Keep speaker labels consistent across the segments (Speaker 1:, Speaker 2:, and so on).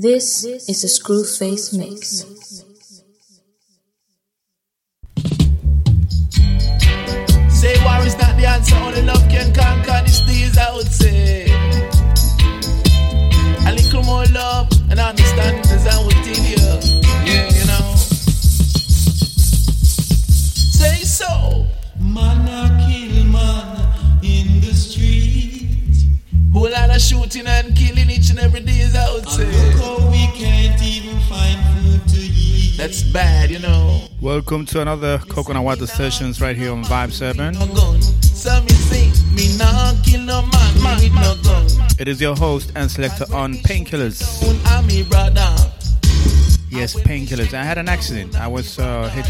Speaker 1: This is a Screwface mix.
Speaker 2: Say war is not the answer, only love can conquer these days, I would say. A little more love and understanding as I would tell you. Whole shooting and killing each and every day, as I would say.
Speaker 3: look how we can't even find food to eat.
Speaker 2: That's bad, you know.
Speaker 4: Welcome to another Coconut Water Sessions right here on Vibe 7.
Speaker 2: No gun. So me say, me nah kill no man, man with no gun.
Speaker 4: It is your host and selector on Painkillers. Yes, Painkillers. I had an accident. I was uh, hit,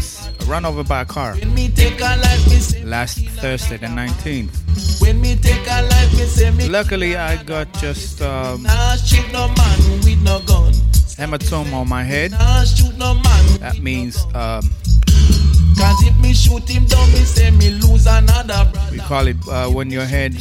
Speaker 4: run over by a car
Speaker 2: When me take a life, me say,
Speaker 4: last Thursday, the 19th.
Speaker 2: when me take a life, me say, me
Speaker 4: Luckily, I got just um,
Speaker 2: nah shoot no man with no gun.
Speaker 4: hematoma on my head.
Speaker 2: Nah shoot no man.
Speaker 4: That means um,
Speaker 2: Cause if me shoot him down, me say me lose another brother.
Speaker 4: we call it uh, when your head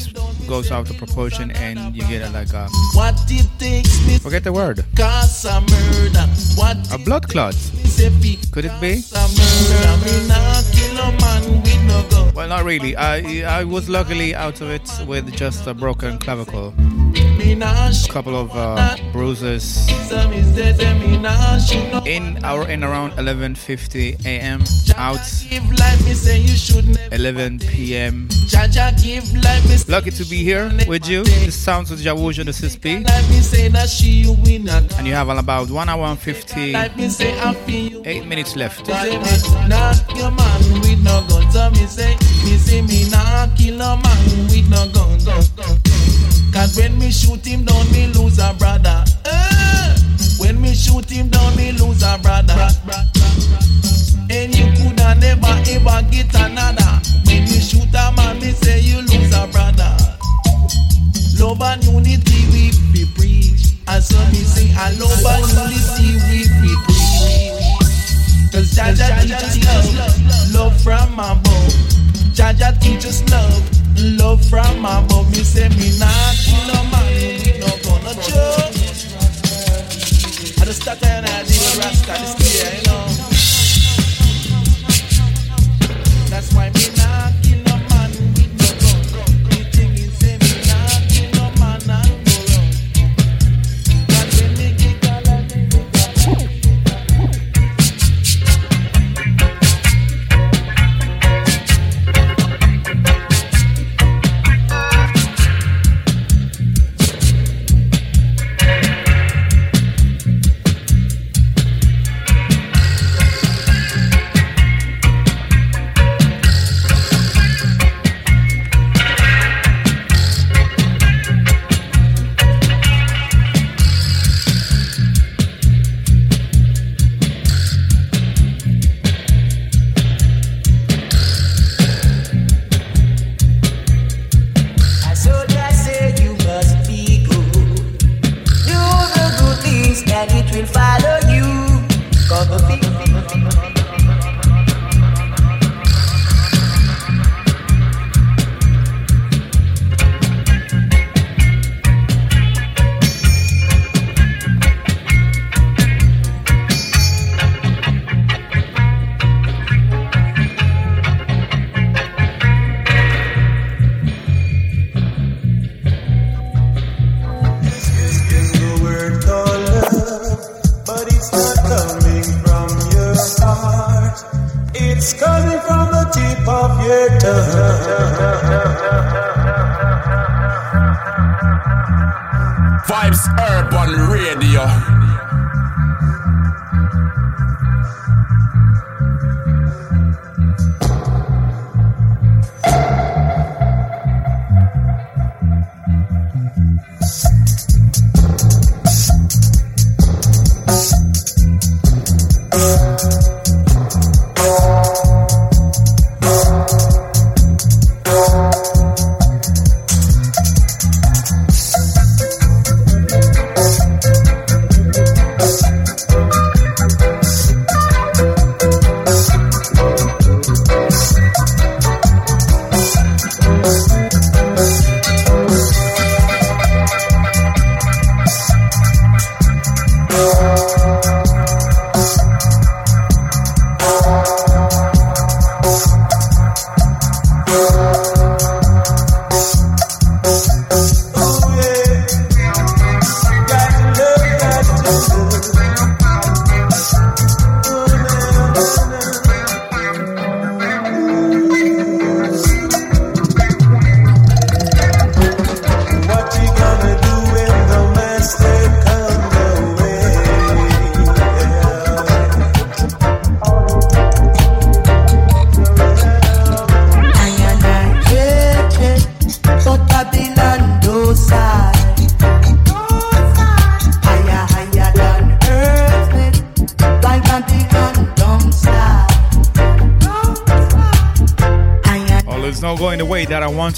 Speaker 4: goes out of proportion and you get a, like a
Speaker 2: What it takes me
Speaker 4: forget the word
Speaker 2: cause a murder. What
Speaker 4: a blood clot.
Speaker 2: me say fi
Speaker 4: Could it be?
Speaker 2: cause a murder. Me nah kill a man with no gun.
Speaker 4: Well, not really. I I was luckily out of it with just a broken clavicle, a couple of uh, bruises.
Speaker 2: So me say, say me nah shoot no.
Speaker 4: In our in around 11:50 a.m. out
Speaker 2: Never.
Speaker 4: 11 p.m. Lucky to be here with you. This sounds with Jawuj and the
Speaker 2: a
Speaker 4: And you have about 1 hour and 58
Speaker 2: Life, me say I feel you.
Speaker 4: minutes left.
Speaker 2: Cause when me shoot him down, me lose a brother. Eh, When me shoot him down, me lose a brother. Never ever get another. When you shoot a man, me say you lose a brother. Love and unity we be preach. And so me say, I love and unity we be preach. Cause Jah Jah teach us love, love from above. Jah Jah teach us love, love from above. Me say me not kill no man, we no gonna choke. I just start and I do Rasta this clear, you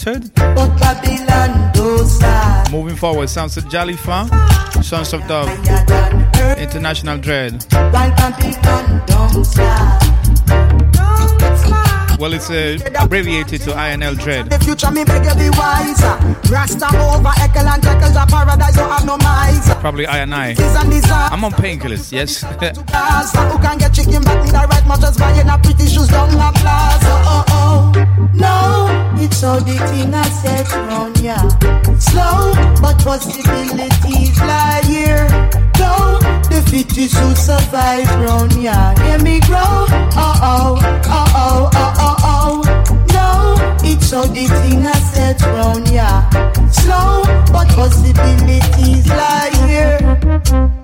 Speaker 4: that I wanted.
Speaker 5: But Babylon dosa.
Speaker 4: Moving forward, sounds of Jolly Fa, Sons of Dove,
Speaker 5: Higher than earth.
Speaker 4: International Dread.
Speaker 5: While Babylon don't stop.
Speaker 4: Well, it's uh, abbreviated to INL Dread.
Speaker 6: The future me beg you be wiser. Rasta over Ekel and Jekyll, the paradise you have no miser.
Speaker 4: Probably I and I.
Speaker 6: Is and desire.
Speaker 4: I'm on painkillers, yes.
Speaker 6: Who can get chicken back in the right much as buying a pretty shoes down the plaza.
Speaker 5: Oh, oh, no, it's all the thing I said round ya. Slow, but possibilities lie here. Though the fittest will survive round ya. Hear me grow. Oh, oh, oh, oh, oh, oh, oh. No, it's all the thing I said round ya. Slow, but possibilities lie here.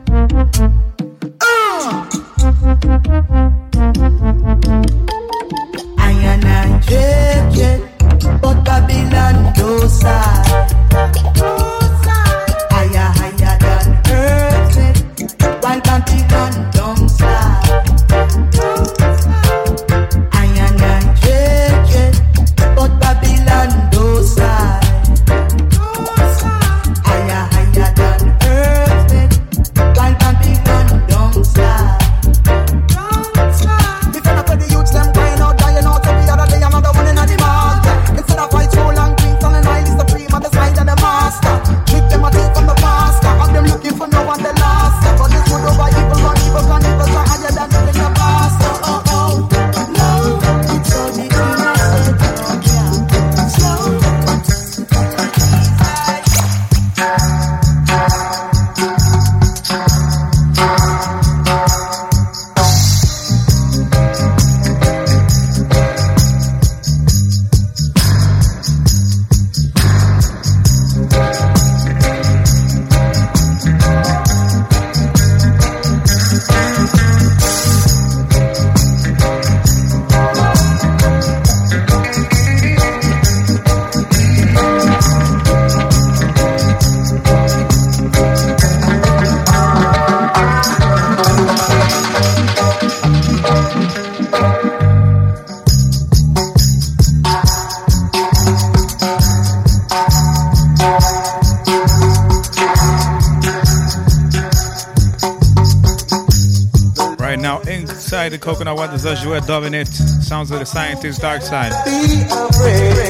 Speaker 4: Coconut water, Joshua dubbing it. Sounds of the scientist dark side.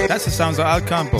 Speaker 4: That's the sounds of Al Campo.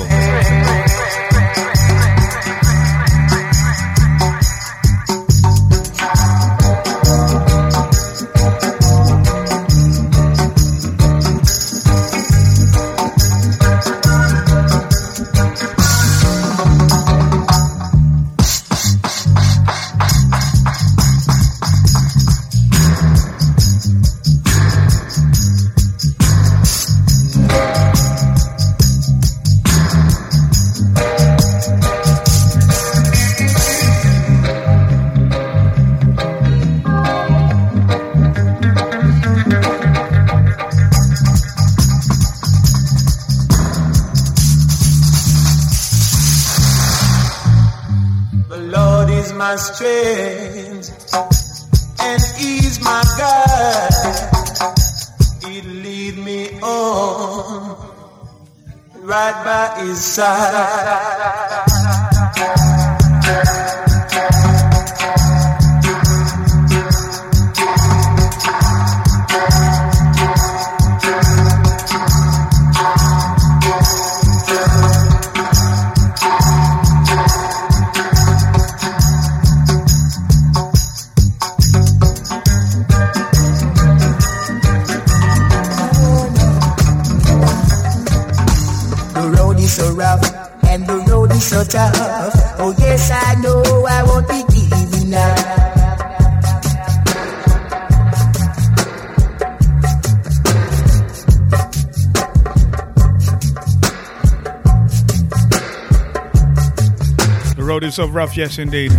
Speaker 5: So rough, yes
Speaker 4: indeed.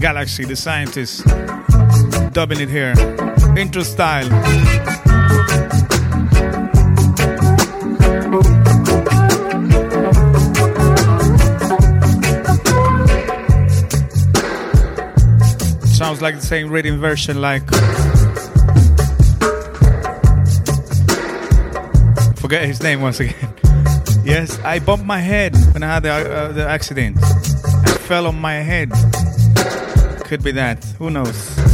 Speaker 4: Galaxy, the scientist, dubbing it here. Intro style. Sounds like the same reading version, like. Forget his name once again. Yes, I bumped my head when I had the, uh, the accident. Fell on my head. Could be that. Who knows?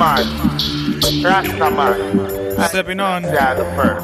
Speaker 4: Stepping on.
Speaker 7: Yeah, the first.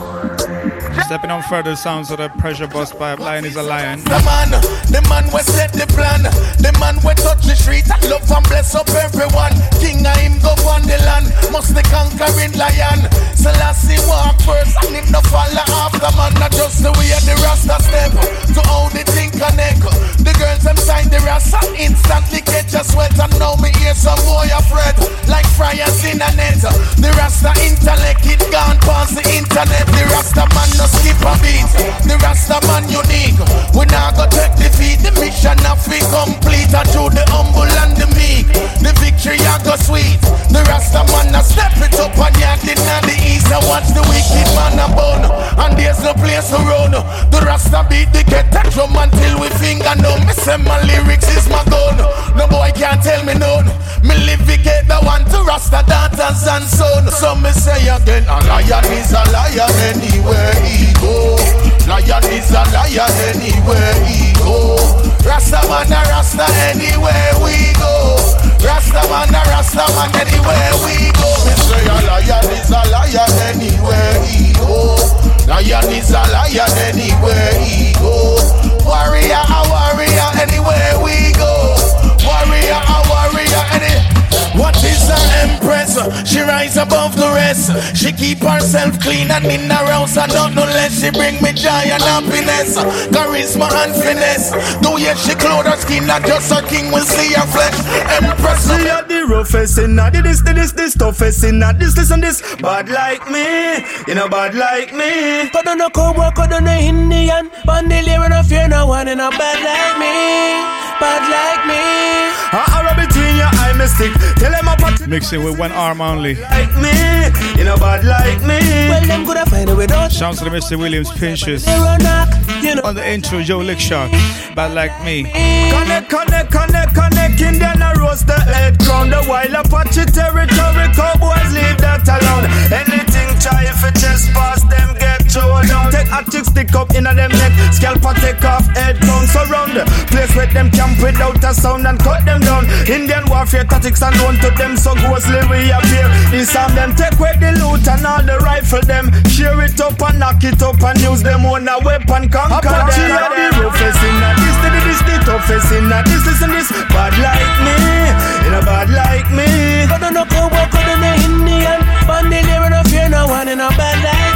Speaker 4: Stepping on further sounds of the Pressure Busspipe Lion is a Lion.
Speaker 8: The man, the man we set the plan. The man we touch the street. Love and bless up everyone. King of him go on the land. Must the conquering lion. Selassie walk first and him no follow after man. Not just the way the Rasta step. To how the thing connect. The girls them sign the Rasta instantly catch a sweat. And now me hear some boy afraid. Like fryers in a net. The Rasta intellect it gone past the internet. The Rasta man no skip a beat. The Rasta man unique. We now go take defeat. The mission of we complete. And through the humble and the meek. The victory I go sweet. The Rasta man a step it up and yard in the east. I watch the wicked man a bun. And there's no place to run. The Rasta beat the get drum until we finger numb. Me say my lyrics is my gun. No boy can't tell me none. Me live get the one to Rasta daughters and son. So me say again, a lion is a lion anywhere he go. Lion is a lion anywhere he go. Rasta man a Rasta anywhere we go. Rasta man a Rasta man anywhere we go. Me say a lion is a lion anywhere he go. Lion is a lion anywhere he go. Warrior a warrior anywhere we go. Warrior a warrior anywhere. What is an empress? She rise above the rest. She keep herself clean and in her house I don't know less. She bring me joy and happiness, charisma and finesse. Though yet she clothe her skin, not just her king will see her flesh. Empress.
Speaker 9: The roughest in the this, this, this toughest in the this, this and this. Bad like me, you know bad like me.
Speaker 2: Cause no cowboy, cause no Indian. Bandolier and a fear no one and a bad like me, bad like me.
Speaker 9: I Arab between your eye mystic. Tell them about
Speaker 4: Mix it with one arm only.
Speaker 9: like me, you know bad like me.
Speaker 2: Well, them could have find a way out.
Speaker 4: Shouts to Mr. Williamz Pinches.
Speaker 2: They run knock, you know.
Speaker 4: On the intro, Joe Lickshot. Bad like me.
Speaker 9: Connect, connect, connect, connect, Indian a roast the head crown. The wild Apache territory, cowboys leave that alone. Anything try if it just pass them get thrown down. Take a chick stick up in a them neck, scalp take off head crown surround. Place with them camp without a sound and cut them down. Indian warfare tactics and known to them so ghostly we appear. This time them take away the loot and all the rifle them. Share it up and knock it up and use them on a weapon conquer Apache them. are the roughest in a this, the this, the toughest in a this, this and this. Bad like me, in a bad like me.
Speaker 2: Cause no cowboy, cause no Indian. Bandolier and a fear no one and a bad like me,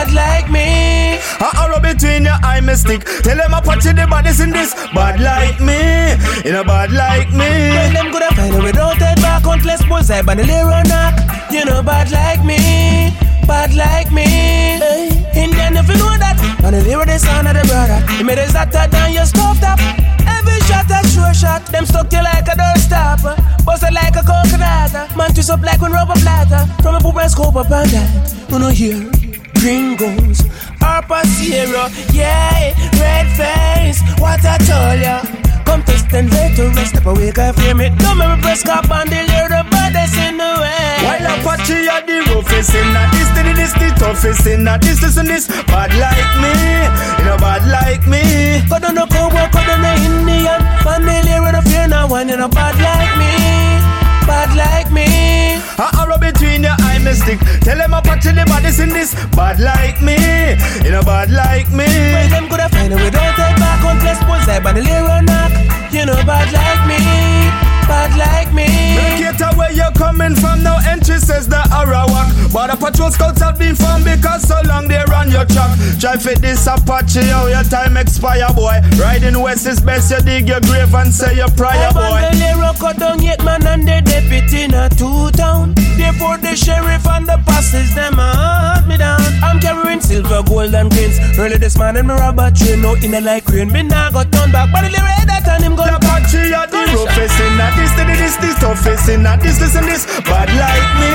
Speaker 2: bad like me.
Speaker 9: A arrow between your eye mystic. Tell them I Apache the baddest in this. Bad like me, in a bad like me.
Speaker 2: them could have find a way out that back countless bullseye, bandolier or knock. You know, bad like me, bad like me. Hey. Indian, if you know that, bandolier the sound of the brother. You made us that down your stove top. Every shot a sure shot, them stuck you like a don't stop. twist up like when rubber platter. From a poop and scope up and that. You know here, gringos. Harper Sierra, yeah, red face. What I told ya. Come test and wait to rest. Step away, can feel me. Don't make me press cap and deliver the baddest in the way.
Speaker 9: While Apache are the roughest in that this, this, this, the toughest in that this, this, and this. Bad like me, you know, bad like me.
Speaker 2: Cut on the cowboy, cut on the Indian. They with a fear now, one, you know, bad like me. Bad like me.
Speaker 9: A arrow between your eye mystic. Tell them Apache the baddest in this. Bad like me, you know, bad like me.
Speaker 2: Well, them could have find a way, don't take back on plus bullseye, but the lyric knock. You know, bad like me, bad like me.
Speaker 9: Locator where you're coming from, no entry says the Arawak. But the patrol scouts have been formed because so long they run your track. Try fit this Apache, how your time expire, boy. Riding west is best, you dig your grave and say your prayer, oh, boy.
Speaker 2: I'm on the cut down yet man and the deputy in a two town. Therefore the sheriff and the pastors, them hunt me down. I'm carrying silver, gold and grains. Early this morning, me rob a train, no in a like rain. Me now got turned back, but the lyric that time him go
Speaker 9: The Apache are the roughest in that this, this, this, this, toughest in that this, this, and this. Bad like me,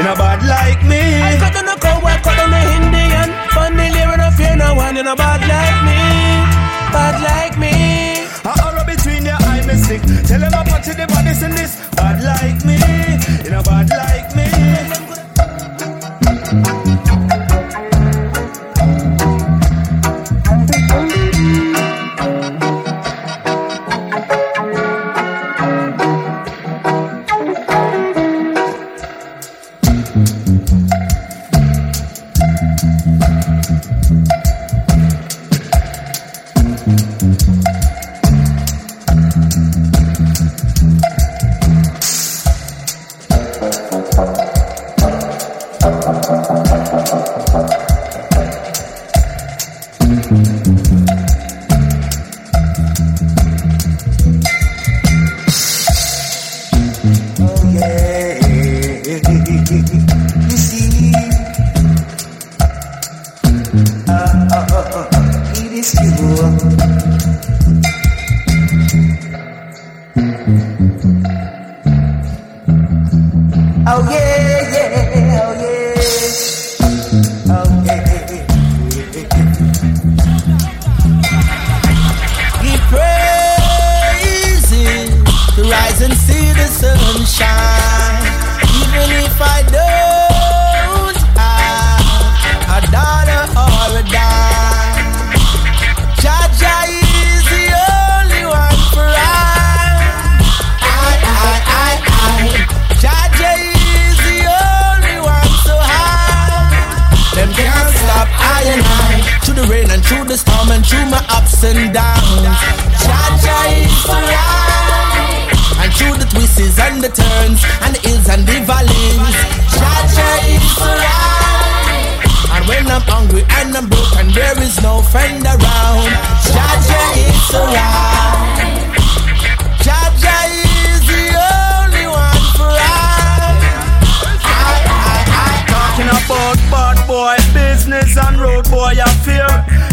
Speaker 9: you know, bad like me.
Speaker 2: I cut on the cowboy, cut on the Indian. Fun the lyric, no fear no one, you know, bad like me, bad like me.
Speaker 9: A arrow between your eye mystic. Tell them Apache the baddest in this. Bad like me, you know, bad like
Speaker 7: the turns And the hills and the valleys Jah Jah is right And when I'm hungry and I'm broke and there is no friend around Jah Jah is right Jah Jah is the only one for I I, I
Speaker 9: Talking about bad boy business and road boy affair.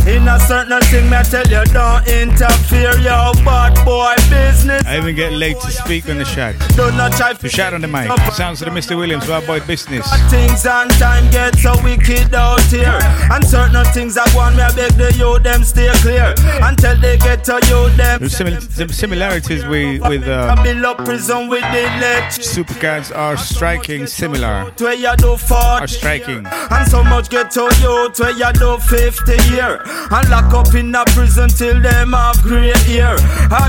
Speaker 9: In a certain thing, me tell you, don't interfere, yo. Bad boy.
Speaker 4: I even get late to speak on the shot.
Speaker 9: Do not try
Speaker 4: To shout on the mic. Sounds of the Mr. Williamz, Bad Boy Business.
Speaker 9: Things and time get so wicked out here. And certain things I want me, I beg the youth them stay clear. Until they get to you, them.
Speaker 4: There's simil- similarities with, with uh,
Speaker 9: build up prison with the let
Speaker 4: Supercats are striking similar.
Speaker 9: where you do 40
Speaker 4: Are striking.
Speaker 9: And so much get to you where you do 50 year And lock up in a prison till them have grey hair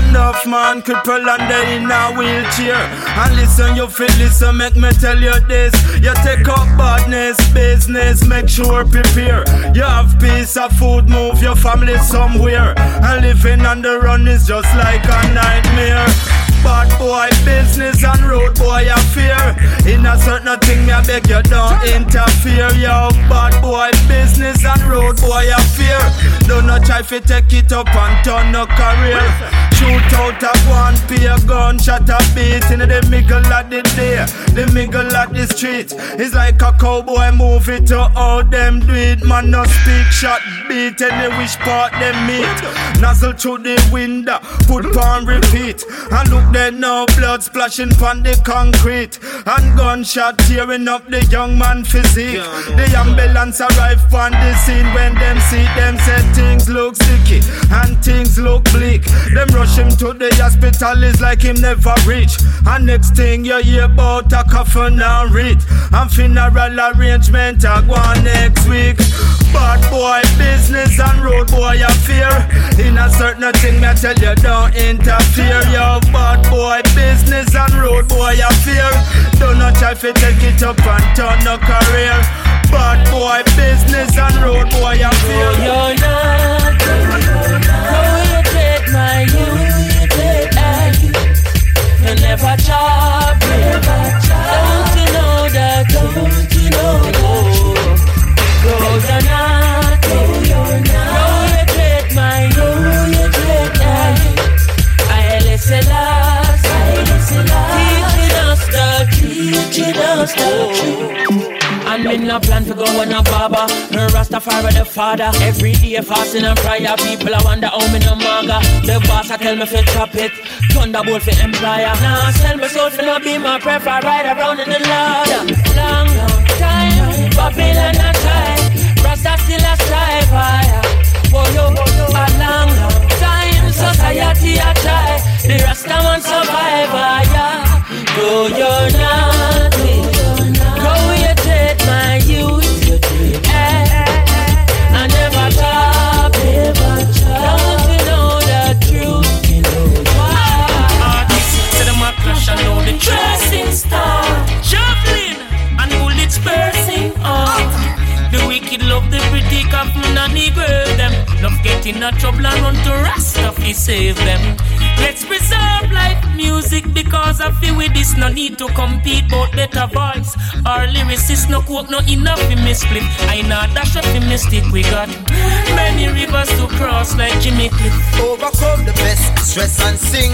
Speaker 9: Enough man cripple and they in a wheelchair. And listen you feel listen make me tell you this. You take up badness business make sure prepare. You have piece of food move your family somewhere. And living on the run is just like a nightmare Bad boy business and road boy affair. In a certain thing, me I beg you don't interfere, yo. Bad boy business and road boy affair. Do not no try to take it up and turn no career. Shoot out a one, pay a gun, shot a beat in the middle of the day, the middle of the street. It's like a cowboy movie to all them do it. Man, no speak, shot beat, any which part them meet. Nozzle through the window, put on repeat. And look there now, blood splashing on the concrete. And gunshot tearing up the young man physique. The ambulance arrive on the scene when them see them say things look sticky and things look bleak. Them rush him to the hospital is like him never reach. And next thing you hear about a coffin and wreath and funeral arrangement go on next week. Bad boy business and road boy affair. In a certain thing, me I tell you don't interfere. Yo, bad boy business and road boy affair. Do not try to take it up and turn no career. Bad boy business and road boy affair.
Speaker 10: You're not, no, you take my youth, and you never chop, Don't teaching us the. And me no plan to go on a barber. No Rastafari the father. Every day fasting and prayer. People I wonder how me no maga. The boss I tell me fi chop it. Thunderbolt fi employer Now sell me soul fi no be my prefer. Ride around in the ladder Long, long time. Babylon a try. Rasta still a strive higher Whoa, oh, yo, a long, long time. Society a try. The Rasta man survivor, yeah. Though you're not Save them Let's preserve life music because I feel with this no need to compete but better voice Our lyricists no quote no enough in me split I know dash up in mistake we got Many rivers to cross like Jimmy Cliff
Speaker 11: Overcome the best, stress and sing.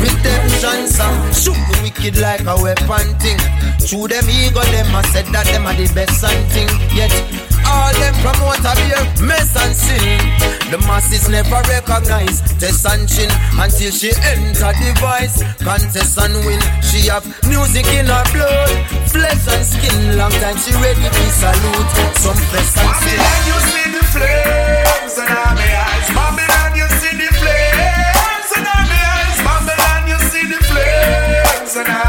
Speaker 11: Redemption song, shoot the wicked like a weapon thing. Through them ego, them a said that them are the best and thing. Yet all them promote a beer, mess and sin. The masses never recognize Tessanne Chin until she enter the voice. Contest and win. She have music in her blood, flesh and skin. Long time she ready to salute. Some flesh and skin.
Speaker 12: Babylon, you see the flames in my eyes. Babylon, you see the flames in my eyes. Babylon, you see the flames in my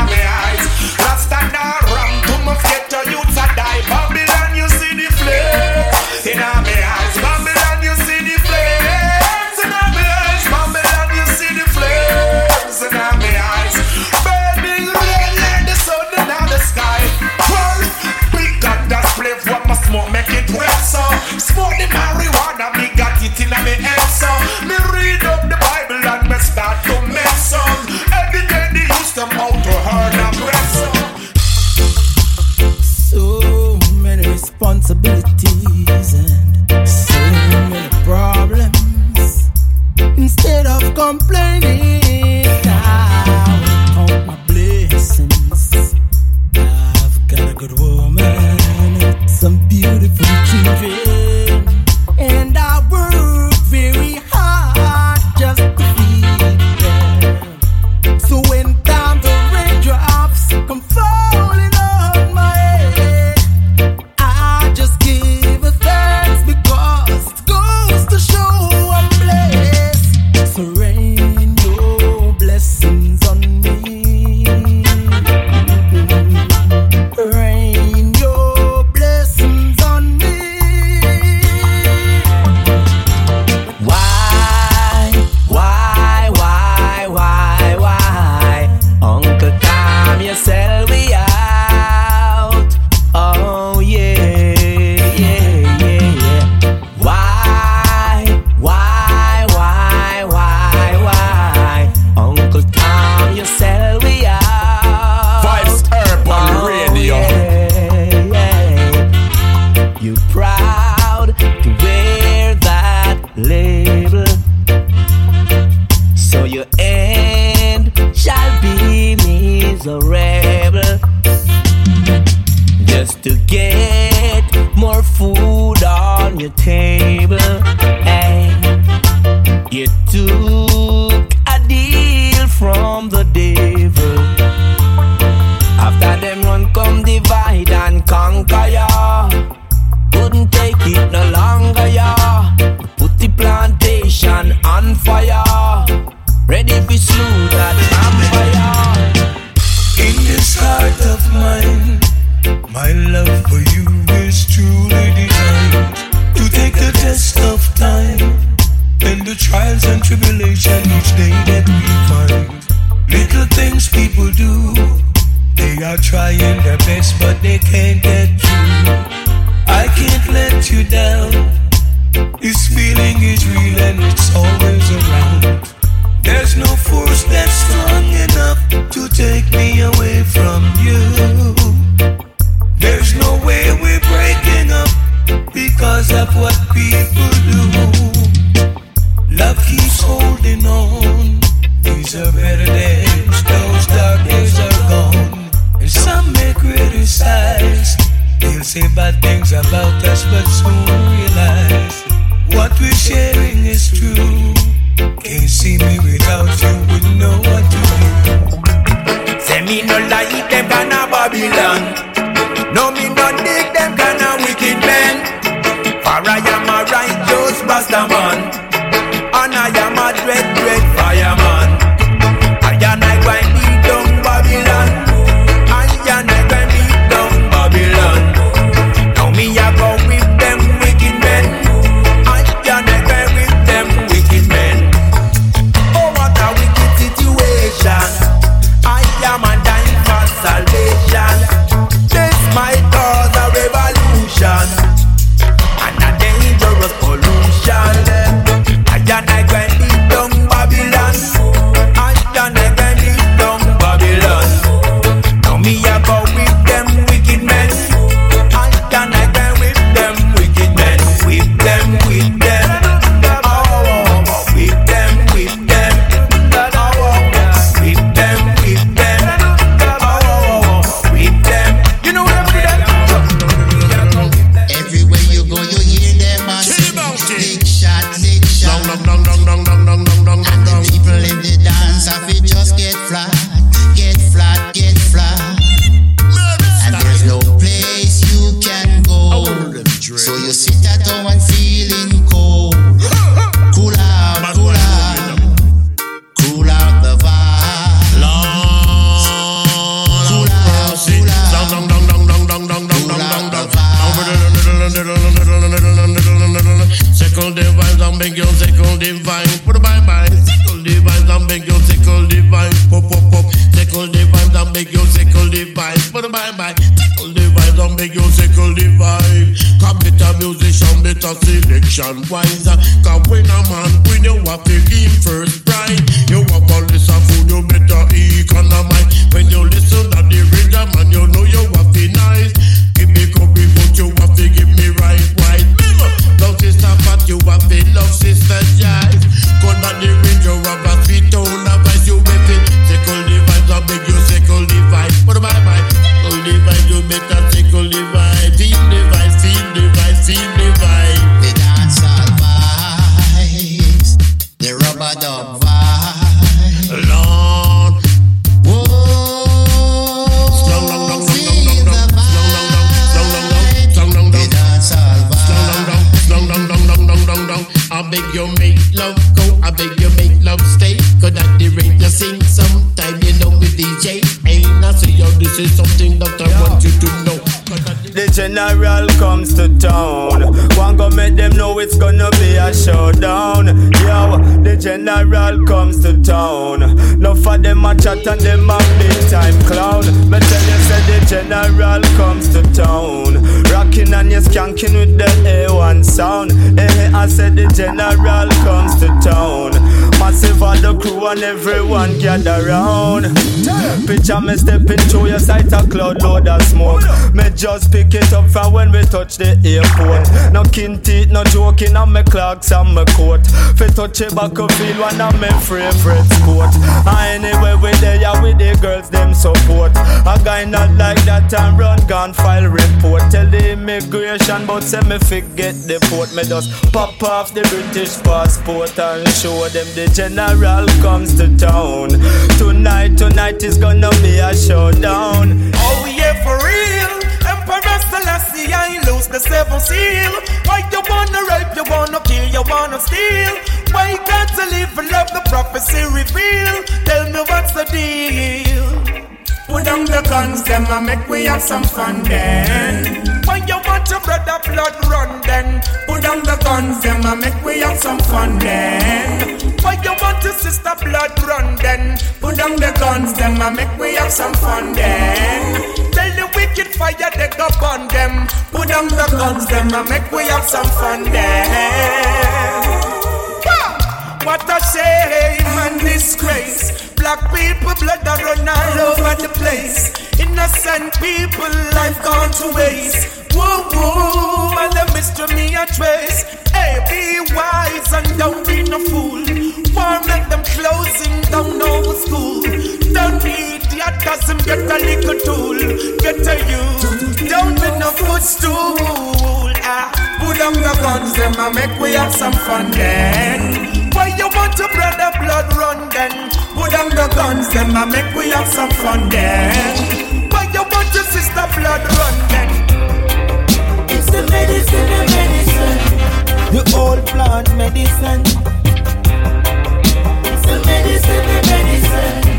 Speaker 13: each day that we find. Little things people do, they are trying their best, but they can't get through. I can't let you down. This feeling is real and it's always around. There's no force that's strong enough to take me away from you. There's no way we're breaking up because of what people do. Love keeps holding on. These are better days, those dark days are gone. And some may criticize, they'll say bad things about us, but soon realize what we're sharing is true. Can't see me without you, know what to do.
Speaker 14: Say me no like them, Babylon.
Speaker 9: comes to town. No for them a chat and them a big time clown. Me tell you, say the general comes to town. Rocking and you skanking with the A1 sound. Eh, I said the general comes to town massive all the crew and everyone gather round. Picture me stepping through your sight a cloud load of smoke. Me just pick it up from when we touch the airport. No kin teeth, no joking on me clocks and my coat. Fi touch a back of field, one of my favorite sport. And anyway we there with the girls them support. A guy not like that and run gun file report. Tell the immigration but say me forget the port. Me just pop off the British passport and show them the general comes to town. Tonight, tonight is gonna be a showdown.
Speaker 15: Oh yeah, for real. Emperor Selassie, I lose the seven seal. Why you wanna rape, you wanna kill, you wanna steal? Why can't you live and love the prophecy reveal? Tell me what's the deal?
Speaker 16: Put down the guns, them and make we have some fun then.
Speaker 15: When you want your brother blood run then.
Speaker 16: Put down the guns, them and make we have some fun then.
Speaker 15: When you want your sister blood run then.
Speaker 16: Put down the guns, them and make we have some fun then.
Speaker 15: Tell the wicked fire they go burn them.
Speaker 16: Put down the guns, them and make we have some fun then.
Speaker 15: What a shame and disgrace. Black people blood that run all over the place. Innocent people life gone to waste. Whoa whoa, and the mystery me a trace. Hey, be wise and don't be no fool. War make them closing down our school. Don't be idiot, him get a little tool. Get a you, don't be no footstool. Ah,
Speaker 16: put down the guns, them and make we have some fun then.
Speaker 15: Why you want your brother blood run then?
Speaker 16: Put down the guns, them and make we have some fun then.
Speaker 15: Why you want your sister blood run then?
Speaker 5: It's the medicine, the medicine, the old plant medicine. It's the medicine, the medicine.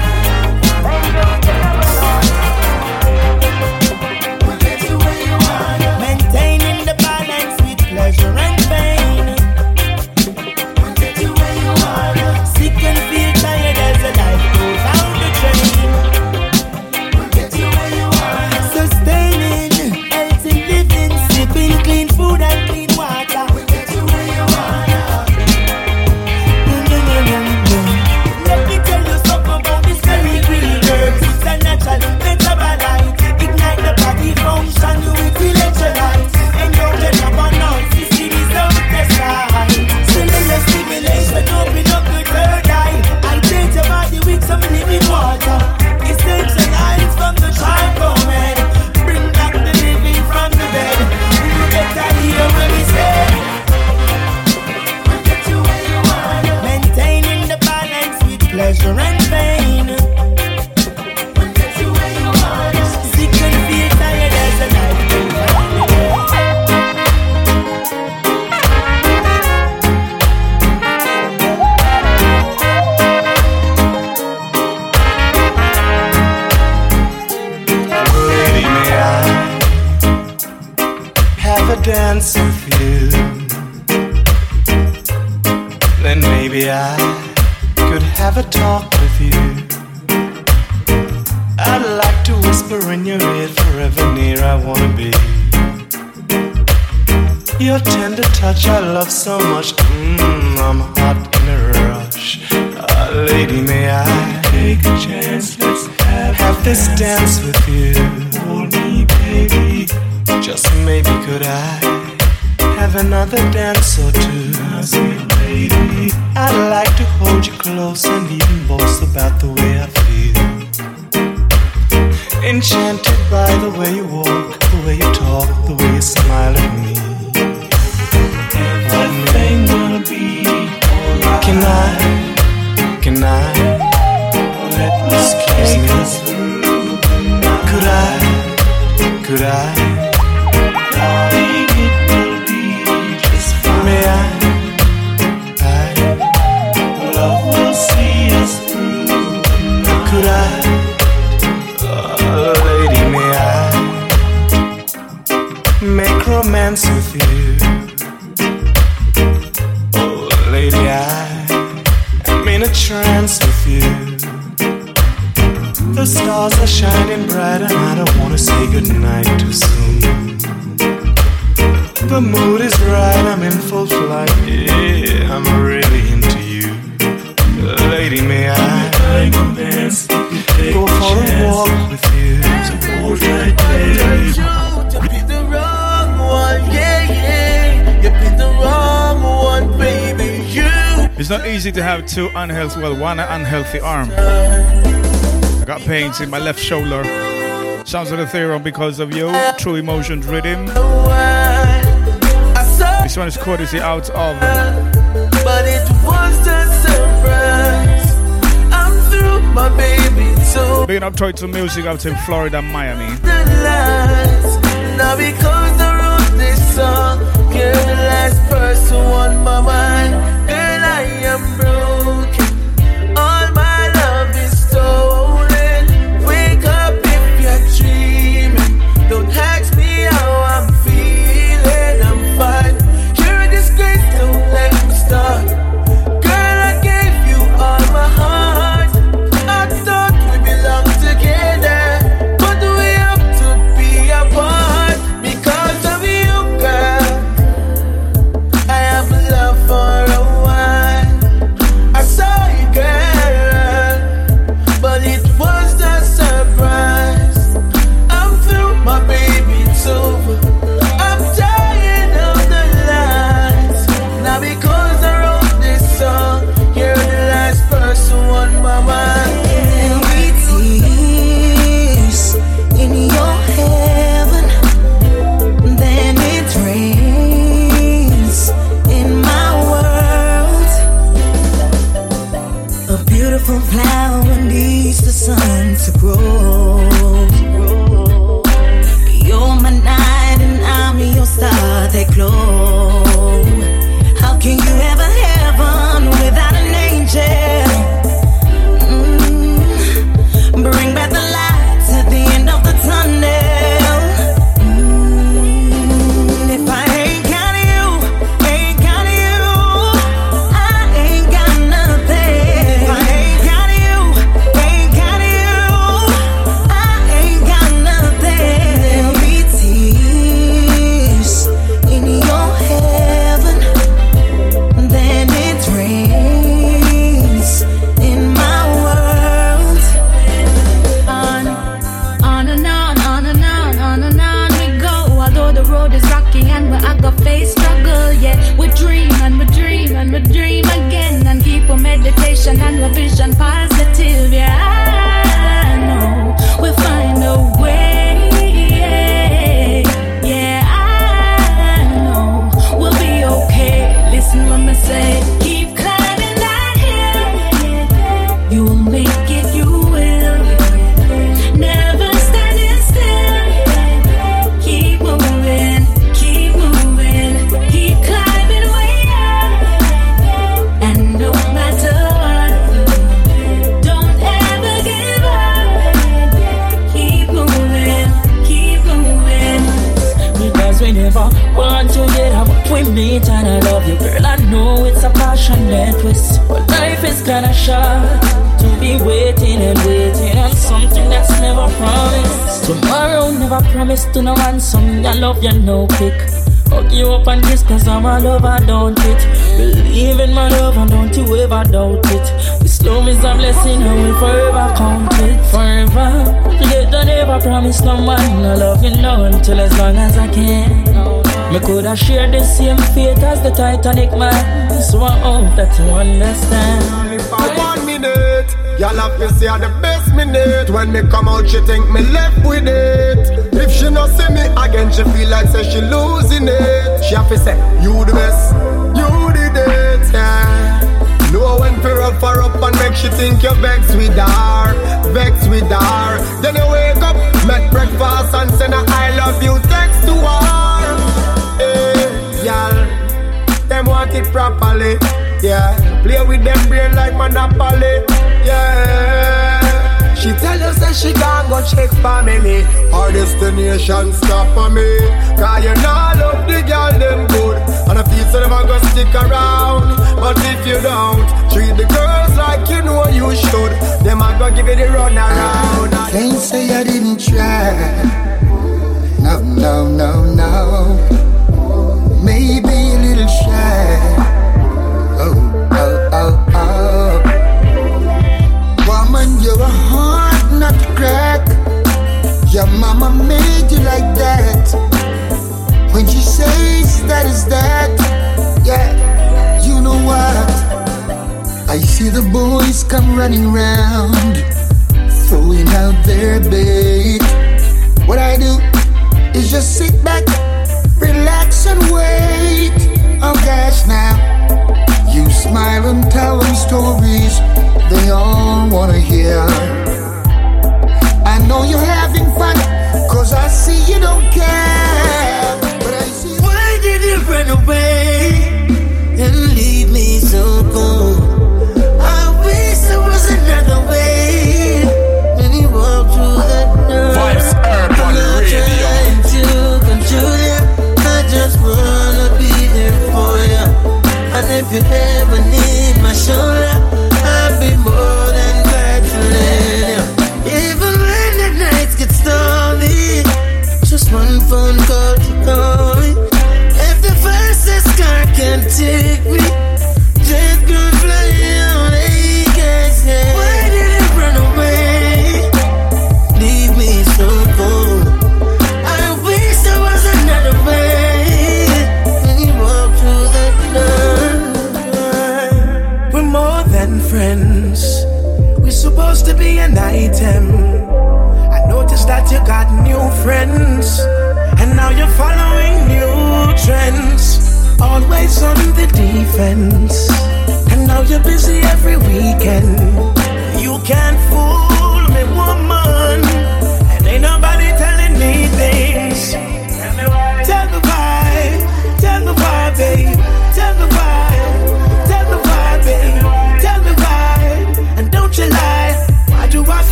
Speaker 5: I
Speaker 17: could have a talk with you. I'd like to whisper in your ear forever near I wanna be. Your tender touch I love so much. Mmm, I'm hot in a rush. Uh, lady, may I take a chance? Let's have, have this dance with you. Hold me, baby. Just maybe could I have another dance or two? Now, Sweet lady, I'd like to hold you close and even boast about the way I feel. Enchanted by the way you walk, the way you talk, the way you smile at me. Everything gonna be alright. Can I, can I, excuse me? Could I, could I? dance with you. Oh, lady, I am in a trance with you. The stars are shining bright, and I don't want to say goodnight too soon. The mood is right, I'm in full flight. Yeah, I'm really into you. Lady, may I go for a walk?
Speaker 4: It's not easy to have two unhealthy, well, one unhealthy arm. I got pains in my left shoulder. Sounds of the theorem because of you. True emotions rhythm. This one is courtesy out of.
Speaker 18: But it was a surprise. I'm through my baby too.
Speaker 4: Being up to music out in Florida, Miami.
Speaker 18: Now because I wrote this song, you're the last person on my mind. I am broken. All my love is stolen.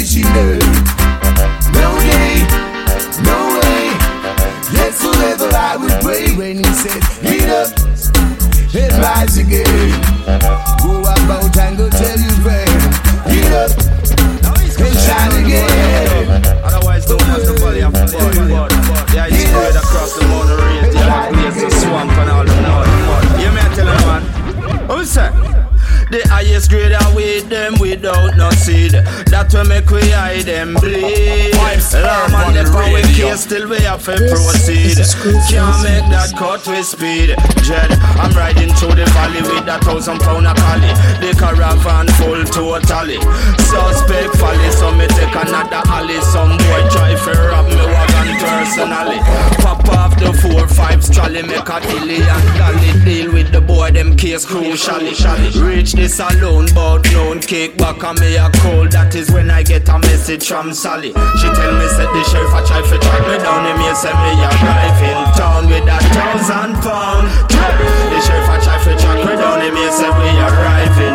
Speaker 18: I
Speaker 19: still
Speaker 20: we
Speaker 21: have to
Speaker 9: proceed. Can't make that cut with speed. Jed, I'm riding through the valley with a thousand pound of collie. The caravan full totally. Suspect folly, so me take another alley. Some boy try to rob me wagon personally. Pop off the four five trolley, make a dilly and dolly. Deal with the boy, them case crucially. Reach the saloon, bout known kick back on me a call. That is when I get a message from Sally. She tell me said the sheriff a try to track me down. Him here say me arrive in town with a thousand pound. The sheriff a try to track me down. Him here say we arrive in.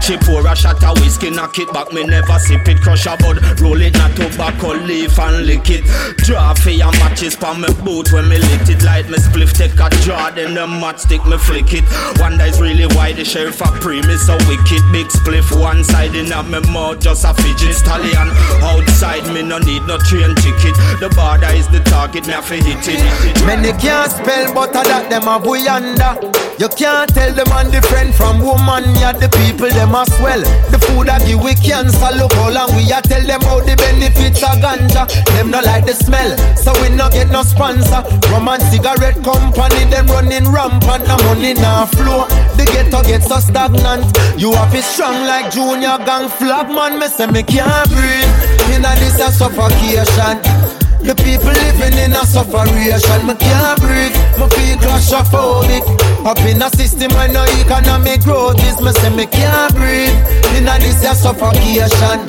Speaker 9: She pour a shot of whiskey, knock it back, me never sip it. Crush a bud, roll it, not tobacco leaf and lick it. Draw for your matches pa me boot when me lit it. Light me spliff, take a draw, then the matchstick me flick it. Wonder is really why the sheriff a pre me so wicked. Big spliff one side in a me mouth, just a fidget stallion. Outside me no need no train ticket. The border is the target, me have to hit it.
Speaker 6: Many can't spell, but I that them a buyanda. You can't tell the man different from woman. Yeah, the people them a swell. The food I give we cancer. Look how long we a tell them how the benefits of ganja. Them no like the smell, so we no get no sponsor. Rum and cigarette company them running rampant. No money now flow. The ghetto gets so stagnant. You have it strong like junior gang flag man. Me say me can't breathe. Inna this a suffocation. The people living in a sufferation, me can't breathe, me feel claustrophobic. Up in a system where no economic growth is, me say me can't breathe. In a this a suffocation.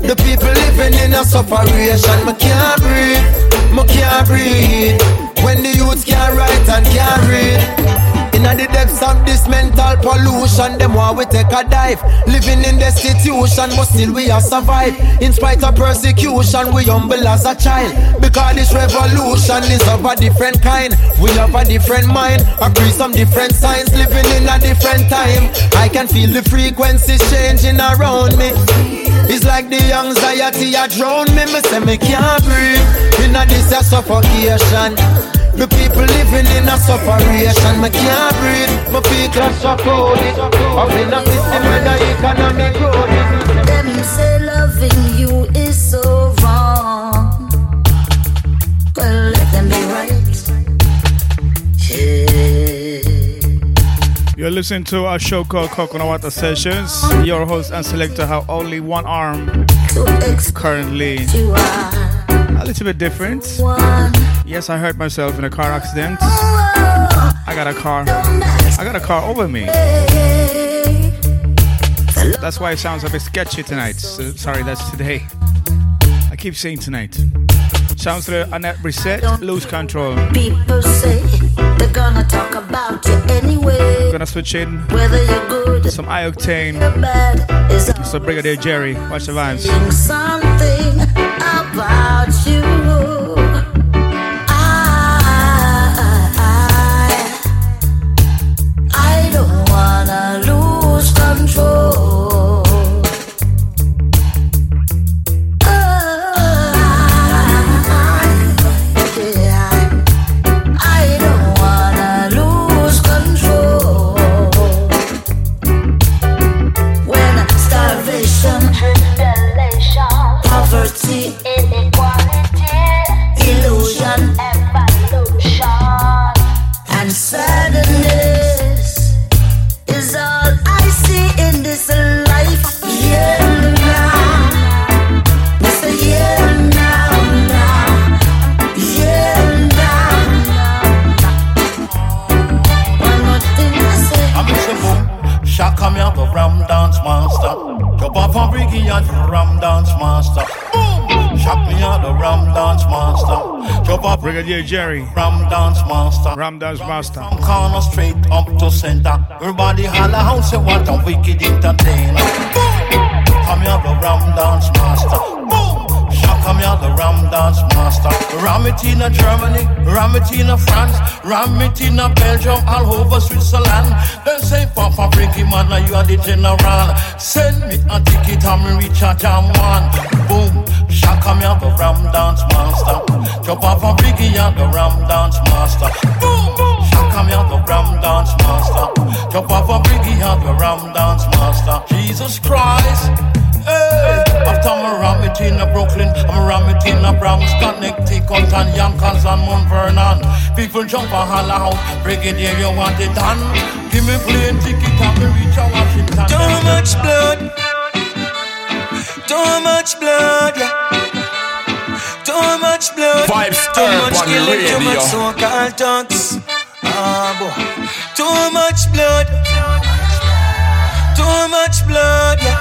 Speaker 6: The people living in a sufferation, me can't breathe, me can't breathe. When the youths can't write and can't read. In the depths of this mental pollution, them want we take a dive. Living in destitution, but still we are survive. In spite of persecution, we humble as a child. Because this revolution is of a different kind. We have a different mind, agree some different signs. Living in a different time. I can feel the frequencies changing around me. It's like the anxiety a drown me. Me say me can't breathe. In a this a suffocation. The people living in a sufferation, me can't breathe. My feet claustrophobic. Up in a system where the economic growth is.
Speaker 22: Them say loving you is so wrong. Well, let them be right. Yeah.
Speaker 4: You're listening to our show called Coconut Water Sessions. Your host and selector have only one arm currently. A little bit different. Yes, I hurt myself in a car accident. I got a car. I got a car over me. That's why it sounds a bit sketchy tonight. So, sorry, that's today. I keep saying tonight. Sounds to Annette Reset, lose control.
Speaker 22: People say they're gonna talk about you anyway.
Speaker 4: Gonna switch in
Speaker 22: Whether you're good
Speaker 4: some
Speaker 22: bad is
Speaker 4: So Brigadier Jerry, watch the vibes.
Speaker 22: something about you. Control.
Speaker 4: Brigadier Jerry,
Speaker 23: ram dance master.
Speaker 4: Ram Dance Master.
Speaker 23: From corner straight up to center. Everybody holla out say what a wicked entertainer. Come here the ram dance master. Boom. Shaka me out the ram dance master. Ram it in Germany, ram it in France, ram it in Belgium, all over Switzerland. Then say Papa Breaky man, now you are the general. Send me a ticket me reach a jam one. I come here the Ram Dance Master. jump off a biggie and the Ram Dance Master. Boom, boom. I come here the Ram Dance Master. jump off a biggie and the Ram Dance Master. Jesus Christ. Hey. After I'm around it in a Brooklyn, I'm around it in a Bronx, Connecticut, and Yonkers and Mount Vernon. People jump and holler out, Brigadier, you want it done? Give me plane ticket and we reach Washington.
Speaker 22: Too much blood, too much blood, yeah. Too much blood.
Speaker 24: Vibes
Speaker 22: too much killing,
Speaker 24: radio.
Speaker 22: too much so-called thugs. Ah, boy. Too much blood. Too much blood, yeah.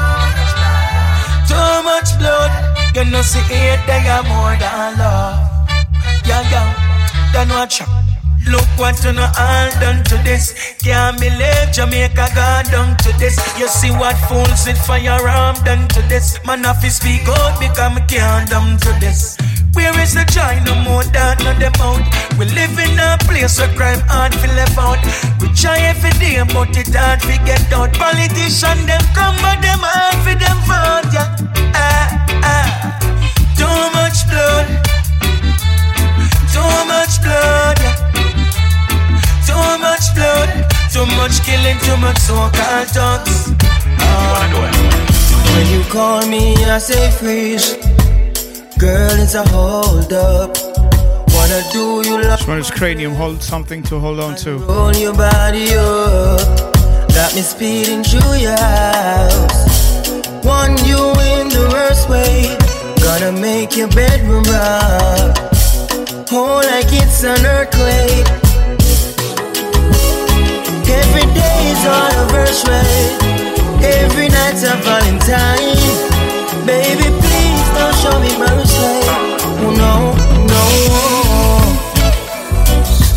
Speaker 22: Too much blood. You know, see it, they are more than love. Yeah, yeah. Then watch out. Look what you know all done to this. Can't believe Jamaica got done to this. You see what fools with firearm done to this. Man, if you speak out because me can't done to this. Where is the joy? No more than no them out. We live in a place where crime hard to live out. We try every day, but it hard to get out. Politicians them come, but them hard for them vote. Yeah, ah, ah. Too much blood. Too much blood. Yeah. Too much blood. Too much killing. Too much so-called thugs. Ah. When you call me, I say freeze. Girl, it's a hold up. Wanna do you like
Speaker 4: Spanish cranium, hold something to hold on to.
Speaker 22: roll your body up? Got me speeding through your house. Want you in the worst way. Gonna make your bedroom rock. Oh, like it's an earthquake. Every day is on a anniversary. Every night's a Valentine. Baby,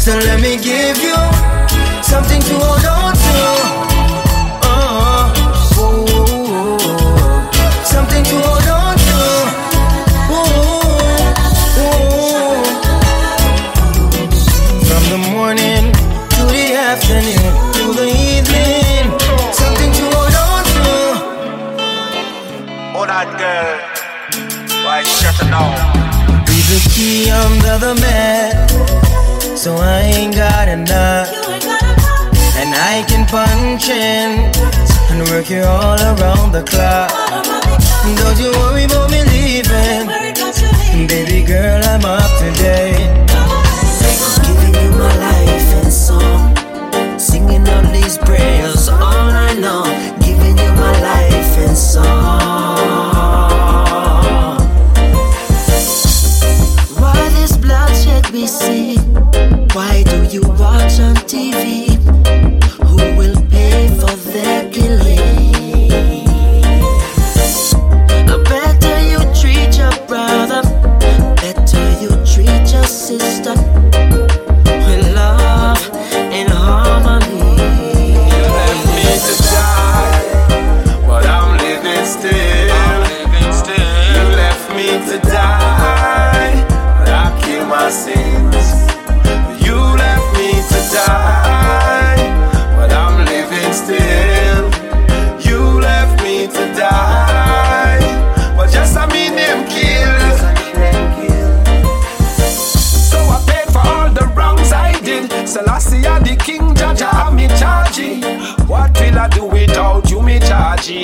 Speaker 22: So let me give you work you all around the clock. Don't you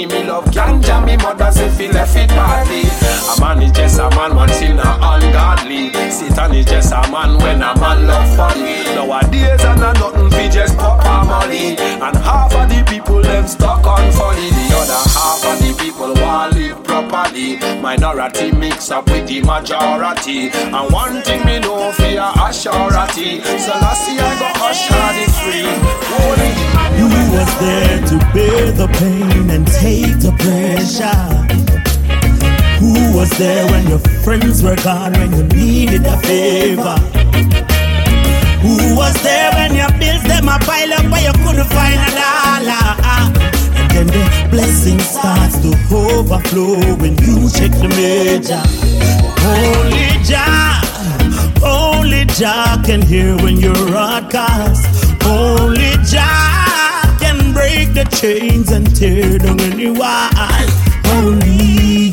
Speaker 22: Me love
Speaker 25: ganja, me mother say feel left it badly. A man is just a man, one sin not ungodly. Satan is just a man when a man love funny. Nowadays and a nothing fi just pop money. And half of the people them stuck on funny. The other half of the people want live properly. Minority mix up with the majority. And one thing me know fear a surety. So last year I got usher free. Holy
Speaker 12: You was there to bear the pain and take the pressure. Who was there when your friends were gone when you needed a favor? Who was there when your bills them a pile up but you couldn't find a dollar? And then the blessing starts to overflow when you check the major. Only Jah, only Jah can hear when you're broadcast. Only Jah break the chains and tear down any wall. Only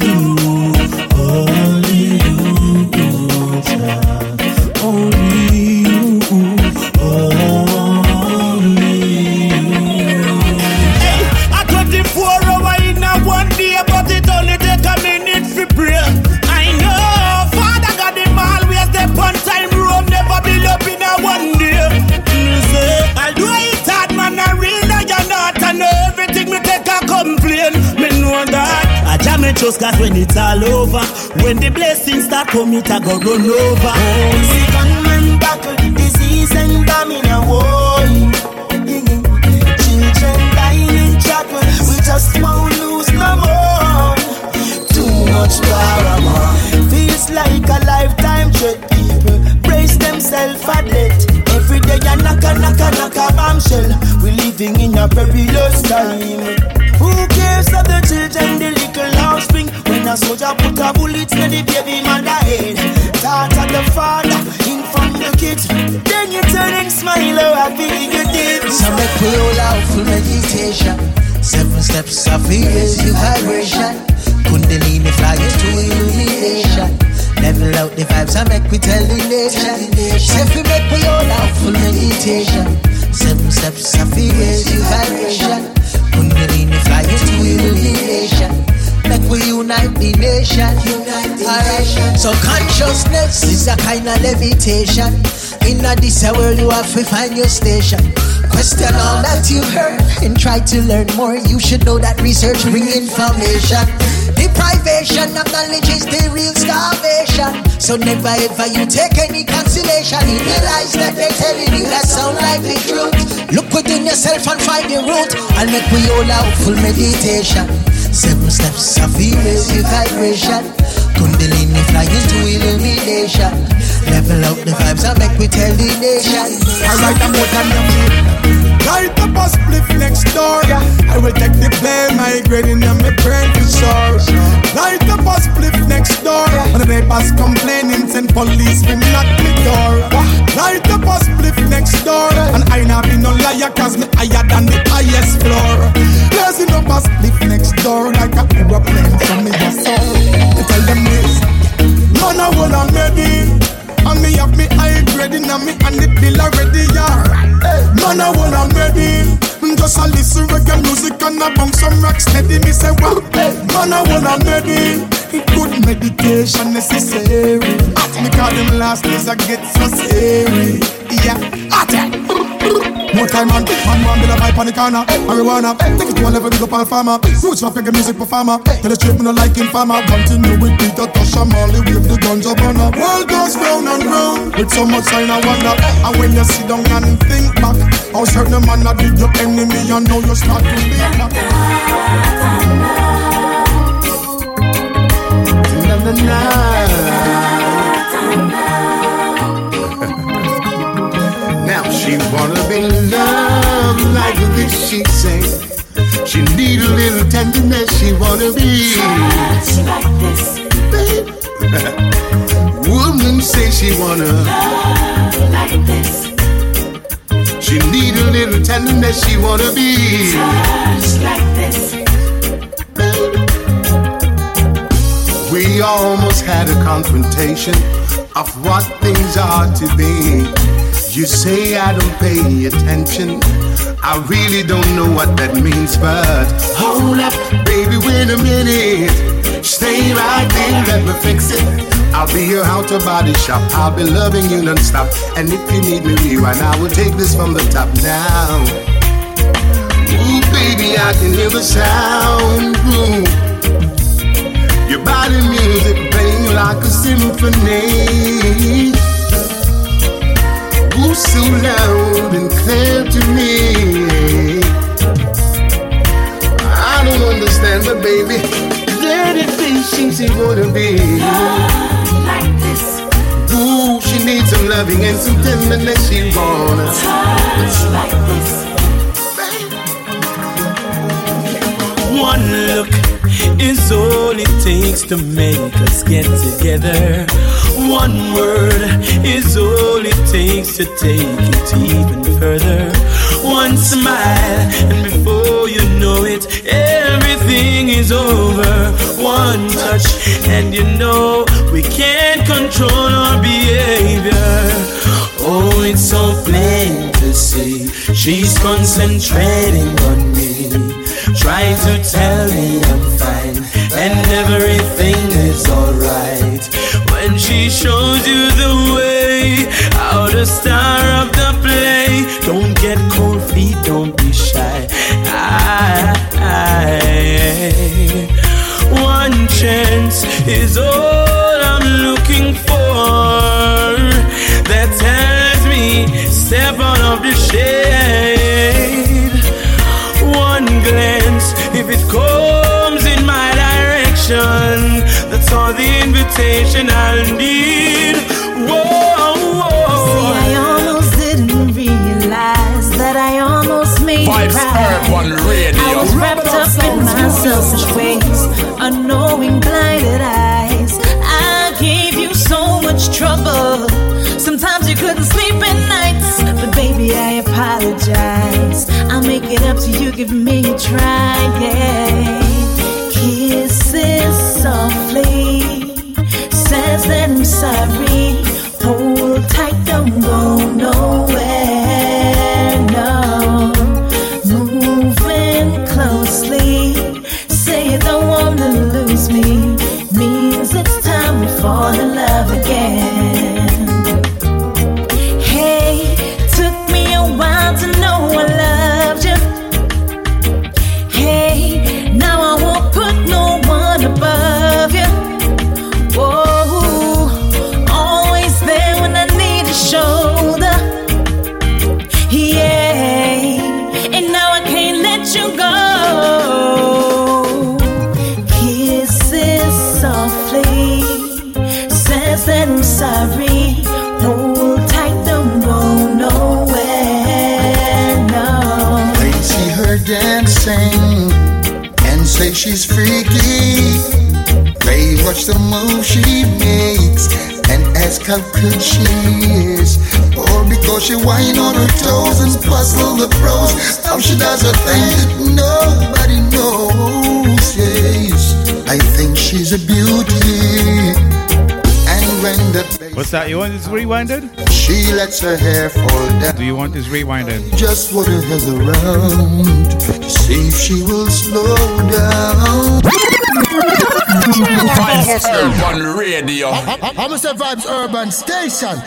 Speaker 26: Just cause when it's all over, when the blessings start come, it a go run over.
Speaker 12: See gunmen battle, disease and famine a war. Children dying in chapel, we just won't lose no more. Too much drama, feels like a lifetime dread. People brace themselves for death. Every day a knock a knock a knock a bombshell. We living in a perilous time. Who cares of the children, the little offspring? When a soldier put a bullet in the baby mother head, thought of the father in from the kids. Then you turn and smile, oh happy you did.
Speaker 22: So make we all out full meditation. Seven steps of you vibration. Kundalini fly to illumination. Level out the vibes and make we tell the nation. Say we make we all out full meditation. Seven steps of you vibration. Kundalini you to illumination. We unite the nation. Alright. So consciousness is a kind of levitation. In a this world you have to find your station. Question all that you heard and try to learn more. You should know that research bring information. Deprivation of knowledge is the real starvation. So never ever you take any consolation in the lies that they're telling you that sound like the truth. Look within yourself and find the root. I'll make we all out full meditation. Seven steps of female vibration. Kundalini flying to illumination. Level out the vibes and make we tell the nation.
Speaker 27: Alright, I'm what I'm Light up a spliff next door. I will take the blame, migrating on my brain for sure. Light up a spliff next door. When the neighbors complaining, send police to knock me door. Light up a spliff next door. And I not be no liar, cause me higher than the highest floor. Blazing up a spliff next door, like a aeroplane from me soul. I tell them this, man, I wanna maybe. And me have me high grading and me and the bill already, yeah. Man, I wanna ready. Mm, just a listen reggae music and a bang some rock steady. Me say what? Man, I wanna ready. Good meditation necessary. Me call them last days I get so scary. Yeah, at it. More time man, man man build a pipe on the corner. Marijuana, take it to a level big up all farmer. Roots rap reggae music performer Tell the straight me no like farmer. Continue with Peter Tosh and Marley Wave the guns up on up World goes round and round. With so much sign I wonder. And when you sit down and think back How certain man that did your enemy And now you start to be na na Now she wanna be loved like this, she say. She need a little tenderness, she wanna be.
Speaker 28: She like this.
Speaker 27: Woman say she wanna
Speaker 28: Love like this.
Speaker 27: She need a little tenderness, she wanna be.
Speaker 28: Touch like this.
Speaker 27: We almost had a confrontation of what things are to be. You say I don't pay attention. I really don't know what that means, but hold up, baby, wait a minute. Stay right there, let me fix it. I'll be your outer body shop. I'll be loving you non-stop. And if you need me rewind, I will take this from the top now. Ooh, baby, I can hear the sound. Ooh. Your body music playing like a symphony. Ooh, so loud and clear to me. I don't understand, but baby, let it be. She she wanna be.
Speaker 28: Like this.
Speaker 27: Ooh, she needs some loving and some tenderness. She wanna
Speaker 28: Touch like this.
Speaker 12: One look is all it takes to make us get together. One word is all it takes to take it even further. One smile, and before you know it, everything is over. One touch, and you know we can't control our behavior. Oh, it's so plain to see she's concentrating on me. Trying to tell me I'm fine and everything is alright. When she shows you the way, out the star of the play. Don't get cold feet, don't be shy. I, I, one chance is all I'm looking for. That tells me step out of the shade. Gravitational need. Whoa, whoa.
Speaker 28: See, I almost didn't realize that I almost made
Speaker 24: Vibes
Speaker 28: right.
Speaker 24: Radio.
Speaker 28: I was wrapped up in my selfish ways, unknowing blinded eyes. I gave you so much trouble. Sometimes you couldn't sleep at nights, but baby, I apologize. I'll make it up to you, give me a try, yeah. Kisses softly, that I'm sorry. Hold tight, don't go nowhere,
Speaker 27: the move she makes and ask how good she is. Or because she whine on her toes and puzzle the pros. How she does her thing, nobody knows. Yes, I think she's a beauty. And when the
Speaker 4: What's that? You want this rewinded?
Speaker 27: she lets her hair fall down.
Speaker 4: Do you want this rewinded?
Speaker 27: Just want her head around to see if she will slow down.
Speaker 24: Vibes Urban Radio.
Speaker 29: I'm say Vibes Urban Station.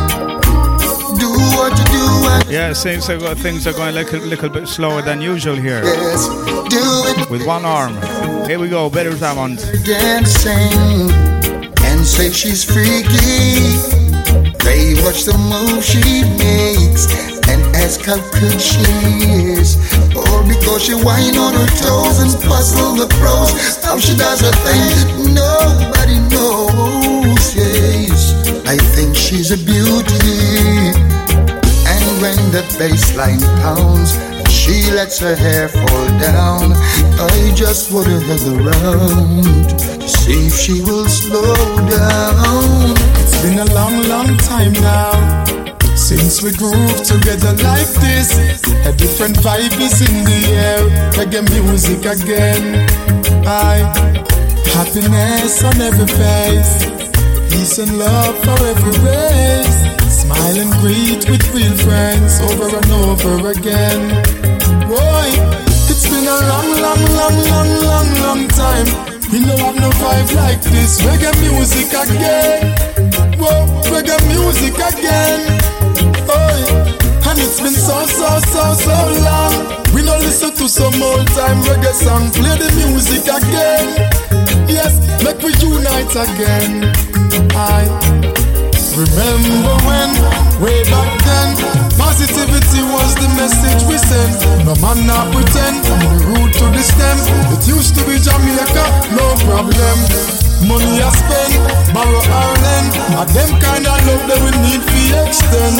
Speaker 27: Do what you do and
Speaker 4: Yeah, seems like things are going a little, little bit slower than usual here.
Speaker 27: yes, do it
Speaker 4: With one arm. Here we go, better Diamond.
Speaker 27: dancing and say she's freaky. They watch the move she makes and ask how good she is. All because she whine on her toes and puzzle the pros. How she does her thing, nobody knows. Yes, I think she's a beauty. And when the bass line pounds, she lets her hair fall down. I just her head around to see if she will slow down.
Speaker 12: It's been a long, long time now since we groove together like this. A different vibe is in the air. Reggae music again. I happiness on every face, peace and love for every race. Smile and greet with real friends over and over again. Boy, it's been a long, long, long, long, long, long time. We don't have no vibe like this. Reggae music again. Whoa, reggae music again. Oi, and it's been so, so, so, so long. We don't listen to some old time reggae song. Play the music again. Yes, make we unite again. I remember when, way back then, positivity was the message we sent. No man not pretend, from the root to the stem. It used to be Jamaica, no problem. Money I spend, borrow or lend. A them kind of love that we need to extend.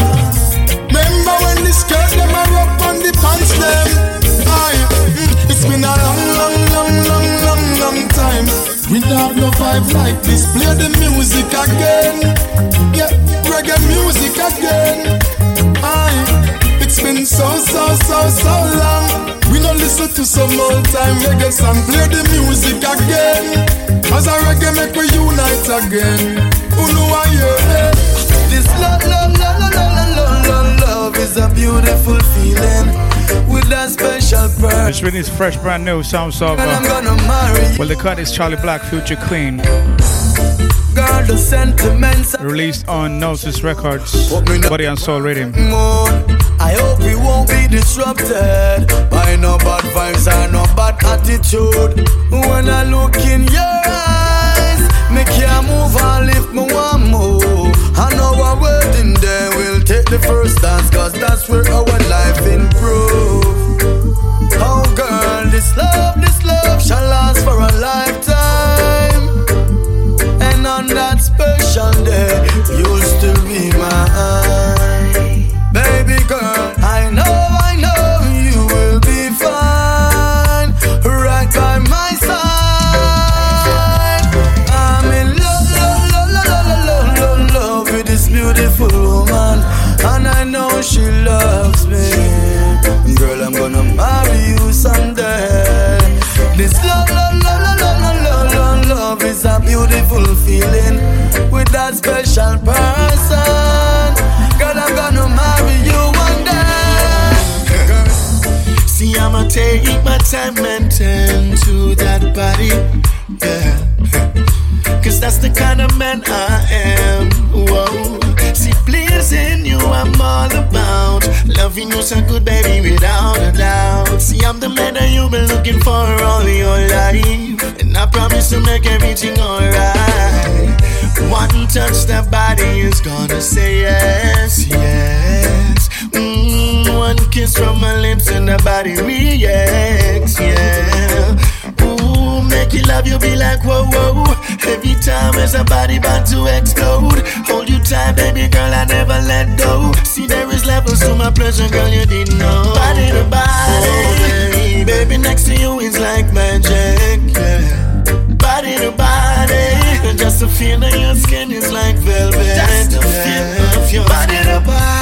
Speaker 12: Remember when the skirt them are up on the pants them? Aye, mm, it's been a long, long, long, long, long, time. We don't have no vibe like this. Play the music again. Yeah, reggae music again. Aye, it's been so, so, so, so long. We don't listen to some old time reggae song. Play the music again. As a reggae make we unite again. Who know I hear
Speaker 30: This love, love, love, love, love, love, love is a beautiful feeling with a special person.
Speaker 4: This really is fresh, brand new sounds of.
Speaker 30: And I'm gonna marry
Speaker 4: well, the cut is Charly Black, Future Queen.
Speaker 30: girl, the sentiments
Speaker 4: Released on Gnosis Records, Body and Soul Rhythm.
Speaker 30: more. I hope we won't be disrupted by no bad vibes or no bad attitude. When I look in your eyes, me can't move and lift me one move. I know our wedding day. first dance, cause that's where our life improve.
Speaker 7: Take my time to that body. Yeah. Cause that's the kind of man I am. Whoa. See, pleasing you, I'm all about. Loving you so good, baby, without a doubt. See, I'm the man that you've been looking for all your life. And I promise to make everything alright. One touch, that body is gonna say yes, yes. One kiss from my lips and the body reacts, yeah. Ooh, make you love you be like whoa whoa. Every time as a body about to explode. Hold you tight, baby girl, I never let go. See there is levels to my pleasure, girl, you didn't know. Body to body, baby next to you is like magic, yeah. Body to body, just to feel that your skin is like velvet. Just to feel of your body to body,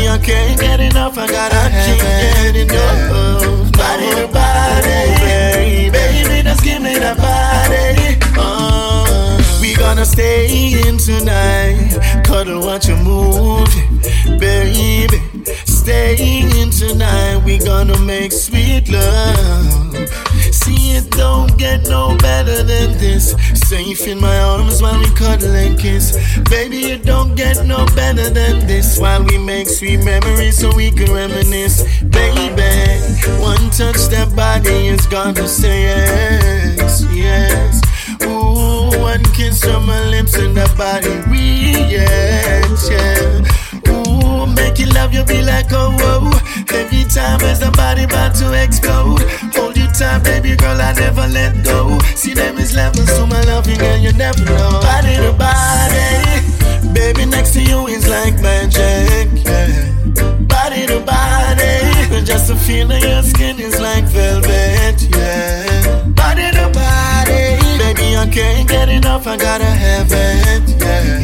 Speaker 7: Baby, I can't get enough, I gotta I can't get enough. Body to body, baby, just give me that body. Uh, we gonna stay in tonight, cuddle, watch a movie, baby. Stay in tonight, we gonna make sweet love. See, it don't get no better than this. Safe in my arms while we cuddle and kiss. Baby, it don't get no better than this. While we make sweet memories so we can reminisce. Baby, one touch that body is gonna say yes, yes. Ooh, one kiss from my lips and that body reacts, yeah. Ooh, make you love you be like oh whoa. Every time as the body about to explode. Hold tight, baby girl, I never let go. See them is levels to my loving and you never know. Body to body, baby next to you is like magic. Yeah. Body to body, just to feel that your skin is like velvet. Yeah. Body to body, baby I can't get enough, I gotta have it. Yeah.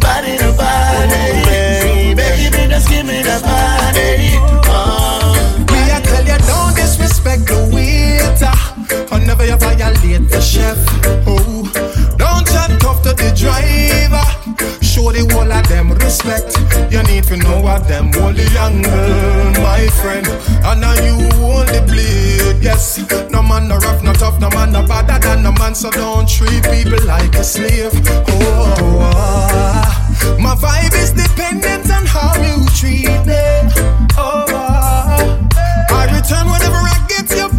Speaker 7: Body to body, baby, just give me the body. Uh.
Speaker 15: Me, I tell you, don't disrespect the waiter. Or never you violate the chef. Oh, don't chat tough to the driver. Show the whole of them respect. You need to know what them the angle, my friend. And now you the blade, yes. No man no rough, no tough, no man no better than no man. So don't treat people like a slave. Oh, oh, oh. my vibe is dependent on how you treat me. Oh, oh. I return whenever I get your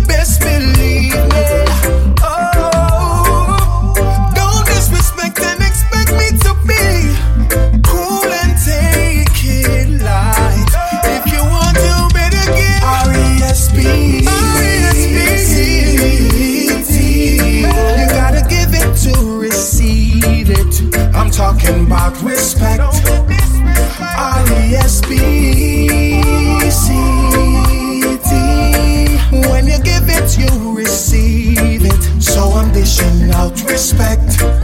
Speaker 15: respect.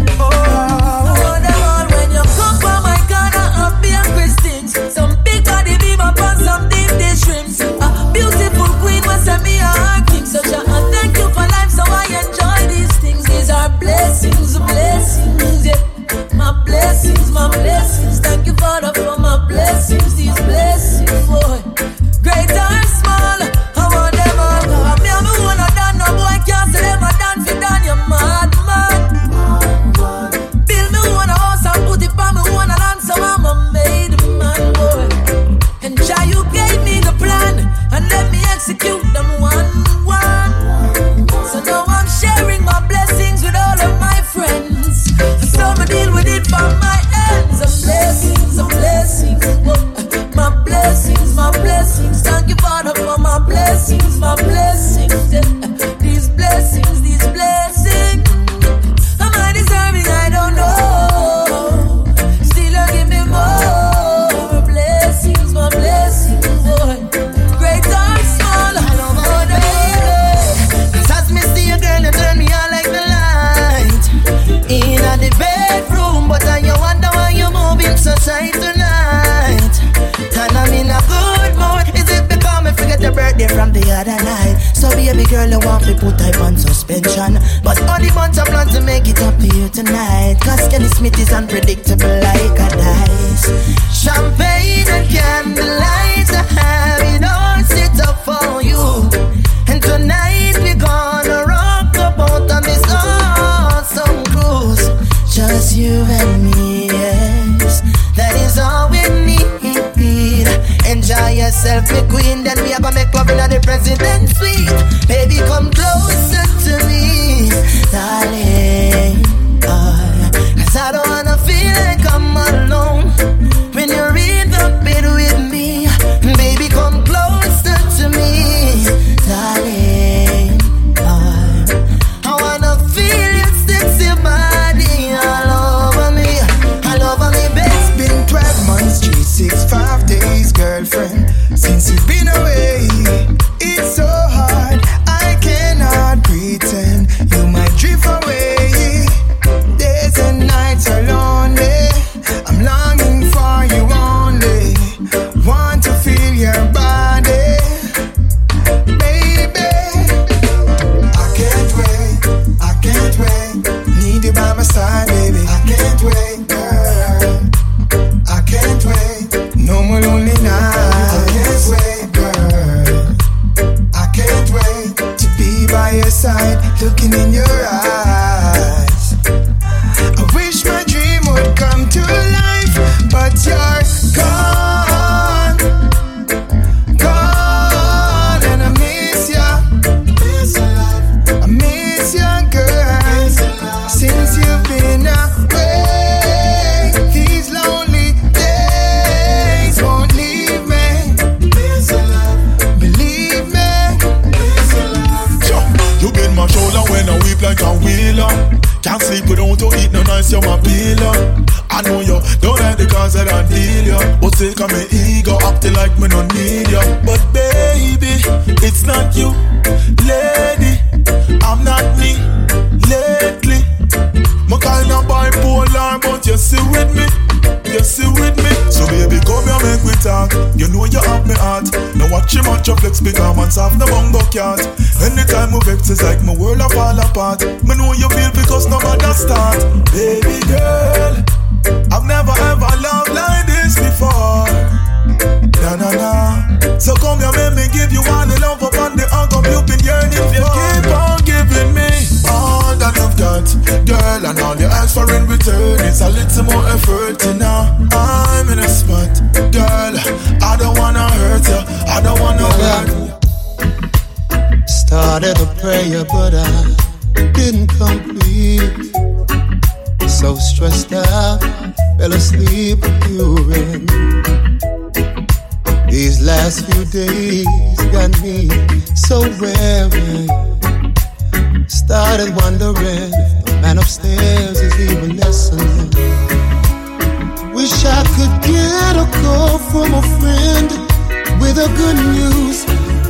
Speaker 28: The
Speaker 27: good news,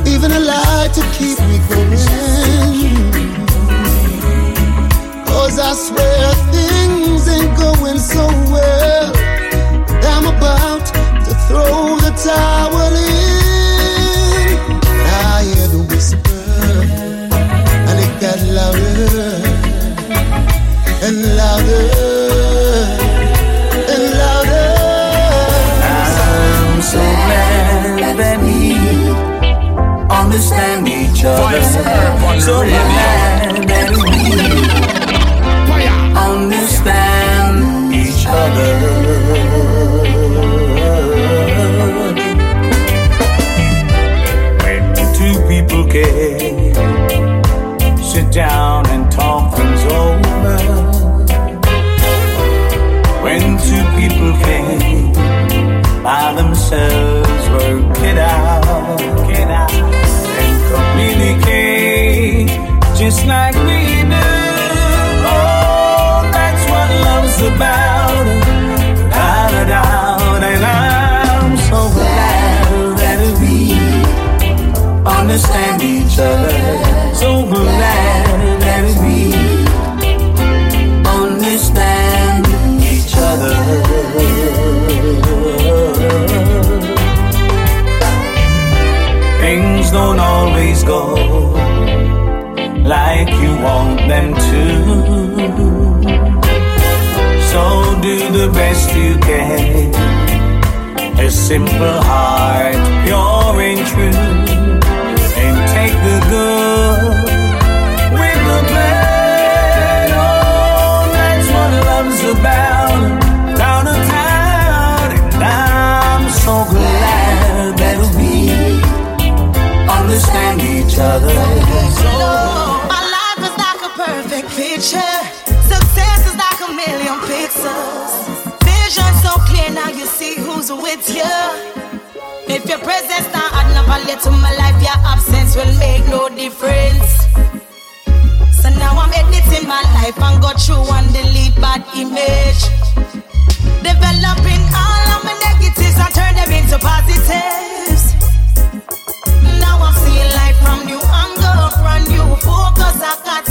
Speaker 27: even a lie to keep me going. Cause I swear things ain't going so well. I'm about to throw the towel in. I hear the whisper, and it got louder and louder.
Speaker 12: understand each other. So glad that we understand each other. When two people can sit down and talk things over. When two people can by themselves like we do. Oh, that's what love's about. Without a doubt, and I'm so glad that we understand each other. So glad that we understand each other.
Speaker 31: Things don't always go the best you can. A simple heart, pure and true, and take the good with the bad. Oh, that's what love's about. Down to town, and I'm so glad that we understand each other.
Speaker 28: Who's with you. If your presence not add no value to my life, your absence will make no difference. So now I'm editing my life and go through and delete bad image. Developing all of my negatives and turn them into positives. Now I'm seeing life from new angle, from new focus. I got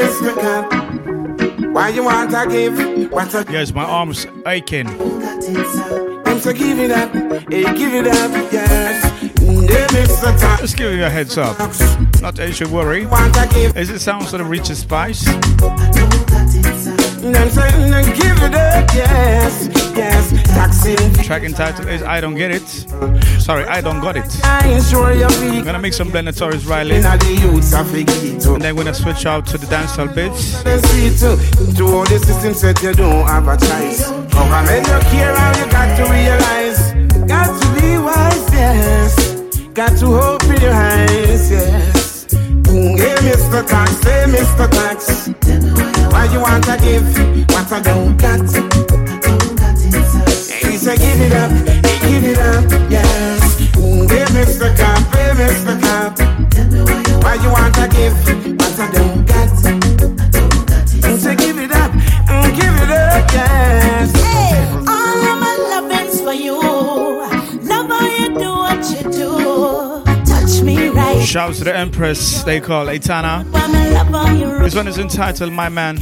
Speaker 30: Hey,
Speaker 15: Mr. Why you want to give? What a
Speaker 4: Yes, my arm's aching.
Speaker 15: him to give it up, hey, give it up, yes. Hey, Mr. Cop.
Speaker 4: Just give you a heads up. Not that you should worry. As it sounds sort of rich as spice.
Speaker 15: I'm saying, uh, give it up, yes.
Speaker 4: Track entitled is I Don't Get It. Sorry, I Don't Got It.
Speaker 15: I ensure you're weak.
Speaker 4: I'm gonna make some Blender Tarrus Riley.
Speaker 15: In the youths of Igito.
Speaker 4: And then we're gonna switch out to the dancehall bits.
Speaker 15: They see too. To all the system said you don't have a choice. Come and you care how you got to realize. Got to be wise, yes. Got to hope in your eyes, yes. Mm, Hey, Mr. Tax, hey, Mr. Tax. Why you want to give what I don't got? He said, give it up, hey, give it up, yes. Mm, Hey, Mr. Cop, hey, Mr. Cop. Why you want to give what I don't got? He said, give it up, mm, give it up, yes.
Speaker 28: Hey, all of my loving's for you. Love how you do what you do. Touch me right.
Speaker 4: Shouts to the Empress they call Aitana.
Speaker 28: Love how you
Speaker 4: This one is entitled My Man.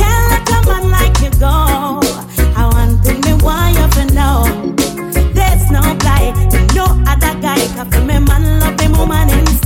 Speaker 28: Know. There's no guy, no other guy. Cause for me man love him woman in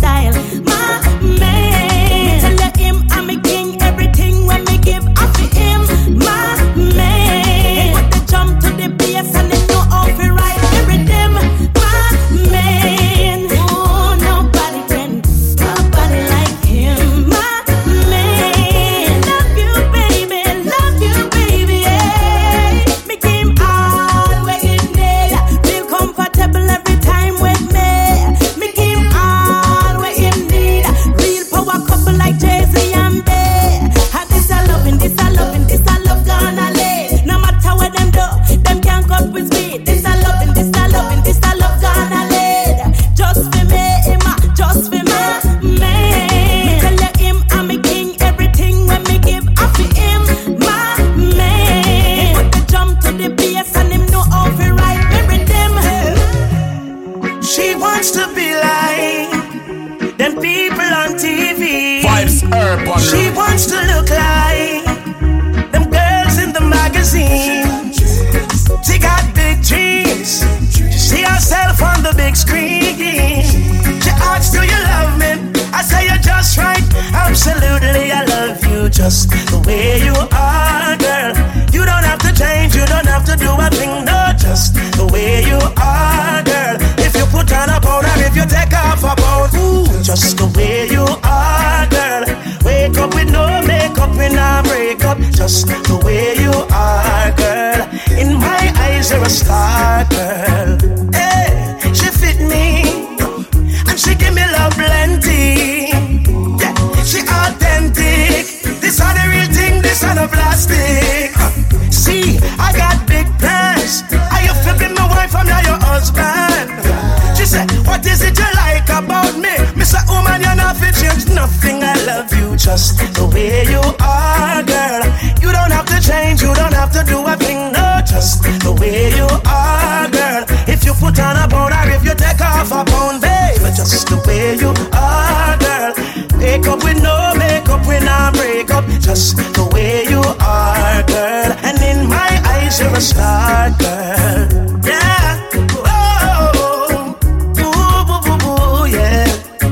Speaker 2: star, girl. Yeah. Oh, ooh, boo, boo, boo, yeah.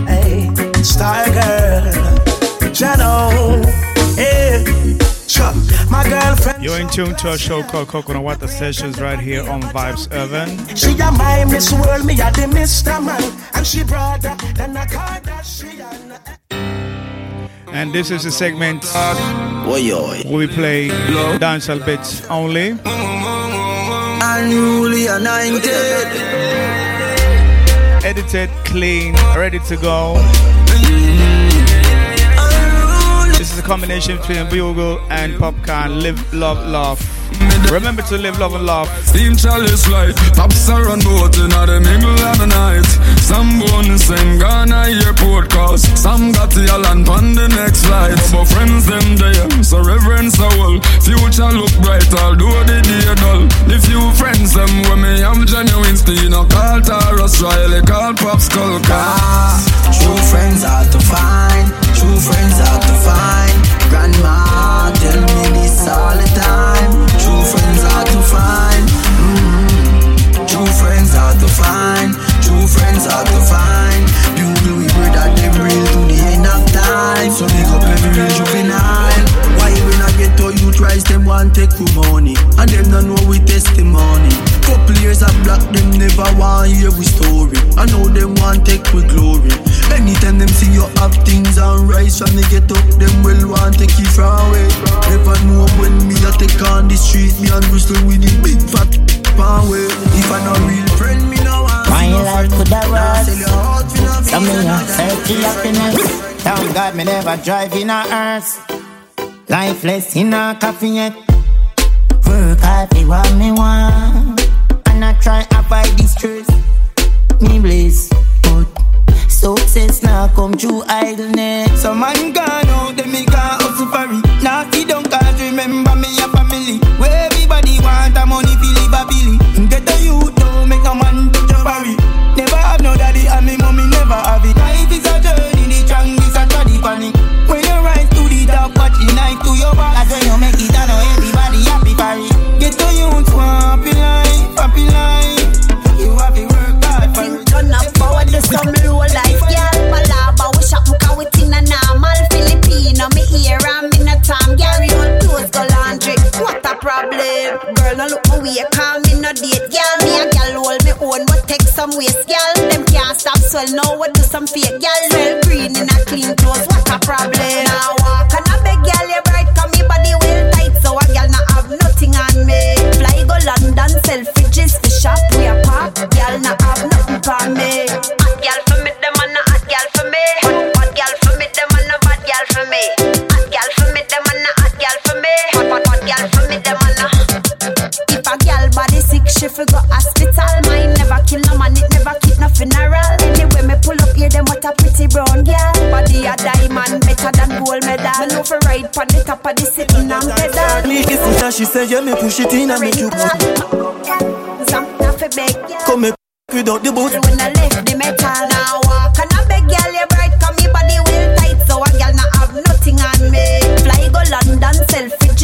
Speaker 2: Hey, star girl. Shadow. Hey, sure. My girlfriend.
Speaker 4: You're in tune to a show called Coconut Water Sessions right here on Vibes Urban.
Speaker 2: She a my Miss World, me a the Mr. Man, and she broader than a Kardashian.
Speaker 4: And this is a segment where we play dancehall bits only.
Speaker 32: Unruly anointed.
Speaker 4: Edited, clean, ready to go. This is a combination between Bugle and Popcaan. Live, love, laugh. Remember to live, love, and laugh.
Speaker 33: Steam chalice light, pops are on boat in the middle of the night. Some born in St. Ghana airport cause some got the island on the next flight. But friends them there, so reverence the whole. Future look bright, although the day dull. The few friends them when me am genuine, still no call Tarrus Riley, call Pop Skull
Speaker 32: Ah, true friends are to find, true friends are to find. Grandma tell me this all the time. True friends are to find. Mm-hmm. True friends are to find. True friends are to find. Bugle we pray that them real to the end of time. So big up every real juvenile. Why when I get to youth rise, them want take for money, and them don't know we testimony. Couple years of black, them never want hear we story. I know them want take we glory. Anytime them see you have things on rise from the get up, them will want take it from away. Never know when me a take on the street, me and Bristol with the big fat way. If I no real friend, me no want
Speaker 34: My life could have
Speaker 32: Nah,
Speaker 34: worked.
Speaker 32: sell your me no
Speaker 34: Some me a search happiness. Thank God me never drive in a hearse. Lifeless in a coffee yet. Work hard for what me want. And I try avoid the stress. Me bliss. But success now come through idleness.
Speaker 32: Some man gone out, them me can't hustle for it. Naughty don't cause remember me a family. Where everybody want a money a billy. Get a youth
Speaker 34: That's when you make it, I know everybody happy it.
Speaker 32: Get a youth want happy life, happy life. You have to work hard for it.
Speaker 35: Turn up forward to some low life, girl. Malaba, we shop muka with in a normal Filipino. Me here and me no time, girl. Your clothes go laundry. What a problem, girl? No look my way, call me no date, girl. Me a girl hold me own, but take some waste, girl. Them can't stop swell, now we do some fake, girl. Well green in a clean clothes, what a problem? Now girl have nothing for me. Hot girl for me, them and a hot girl for me. Hot, hot girl for me, them and a bad girl for me. Hot girl for me, them and a hot girl for me. Hot, hot, hot girl for me, them and a. If a girl body sick, she fi go hospital. Mine never kill no man, it never keep no funeral. Anyway, me pull up here, them what a pretty brown girl. Body a diamond, better than gold medal. Me know fi ride pon the top of the sitting and pedal.
Speaker 32: Listen, now she say, yeah, me push it in and make you
Speaker 35: Some fi beg, girl.
Speaker 32: come me without the boot.
Speaker 35: When I left the metal, now walk and I beg girl, you bright, come me body well tight, so a girl not have nothing on me. Fly go London, Selfridges,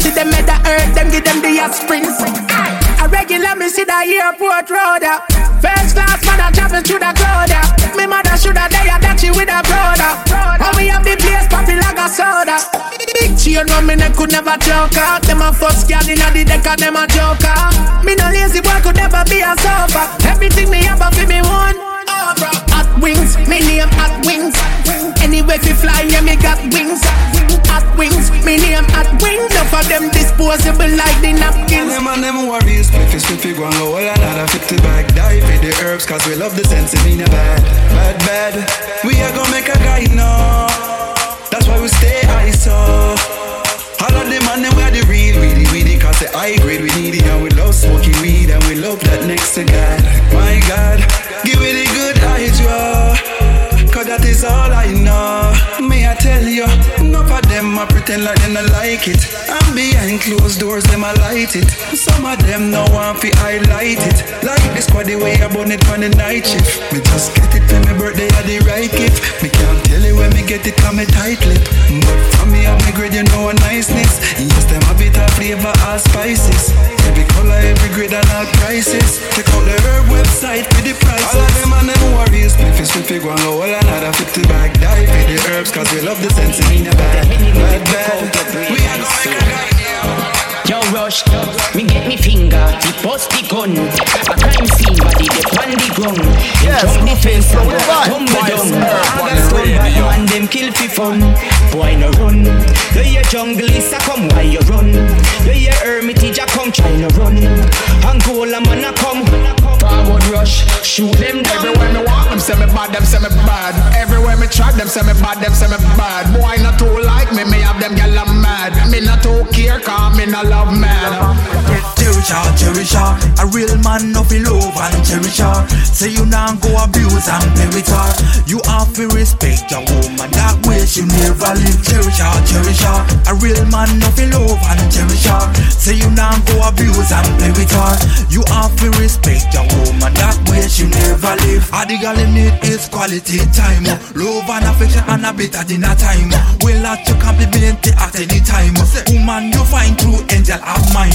Speaker 2: see them
Speaker 36: at the earth, them give them the hot springs. A regular me see the airport road. yeah. First class man a travel through the crowd. yeah. Me mother shoulda there that she with a brother. Uh. How we have the place popping like a soda. Big chain on me neck could never choke out. Them a first girl inna the deck and them a joker. Me no lazy boy could never be a sober. Everything me have a fi me one. Hot wings, me name hot wings. Anyway fi fly, yeah me got wings. Hot wings, me name hot wings. Enough of them disposable like the napkins.
Speaker 37: Them and them worries, spiffy, spiffy, go and go all another 50 bag. Die for the herbs, cause we love the sense in a bad, bad, bad. We are gonna make a guy know. That's why we stay ISO. All of them and them we are the real, really, really, cause the high grade we need it. And we love smoking weed and we love that next to God. My God, give it a good Joe. Cause that is all I know. May I tell you, enough of them I pretend like them not like it. And behind closed doors, them I light it. Some of them no want to highlight it. Like the squad, the way I burn it on the night shift. Me just get it for my birthday, I the right gift. Me can't tell you when me get it, come me tight lip. But from me, I'm a grade, you know a niceness. Yes, them a bit of flavor, all spices. Every color, every grade, and all prices. Check out the herb website for the prices. All of them and them worries. Me fi swift, go and go all another 50 bag. Die for the herbs, cause we love the sense in a bad, bad, bad. We are going
Speaker 24: Yo, rush, me get me finger, the bust the gun. A crime scene, body the on the ground. Yes, jump the fence, tumble down. Come back, man, them kill fi fun. Boy, no run. You hear jungle is a come, why you run? You hear hermitage a come, try no run. Angola man a come.
Speaker 38: Forward rush, shoot them down. Everywhere me walk, them say me bad, them say me bad. Everywhere me track, them say me bad, them say me bad. Boy, not too like me, me have them gyal mad. Me not too care, cause me not love man.
Speaker 39: Cherish her, cherish her A real man no love and cherish her Say you not go abuse and play with her. You have to respect your woman. That way she never live Cherish her, cherish her A real man no love and cherish her Say you not go abuse and play with her. You have to respect your woman. That way she never live All the girl need is quality time. Love and affection and a bit of dinner time. Will let you compliment it at any time Woman you find true angel of mine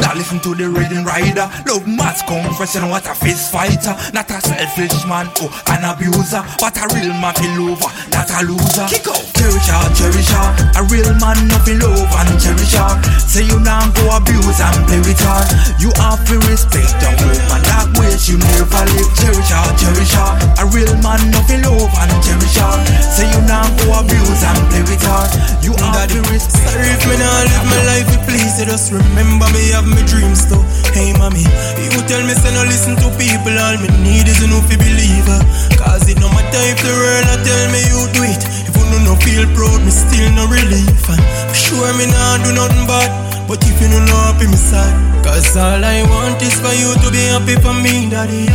Speaker 39: now listen to the reading rider. Love must confession, what a fist fighter. Not a selfish man or an abuser, but a real man feel lover, not a loser. Kick out. Cherish her, cherish her. A real man no feel love and cherish her. Say you now go abuse and play with her. You have to respect the woman that way you never live. Cherish her, cherish her. A real man no feel love and cherish her. Say you now go abuse and play with her. You have to respect.
Speaker 2: Sorry if me not live my life, you please just remember me have my dreams too. Hey mommy, you tell me say no listen to people, all me need is enough to believe her. Cause it no matter if the world not tell me you do it. If you
Speaker 40: no no feel proud, me still no relief. And for sure me nah do nothing bad. But if you no know happy, me sad. Cause all I want is for you to be happy for me, daddy.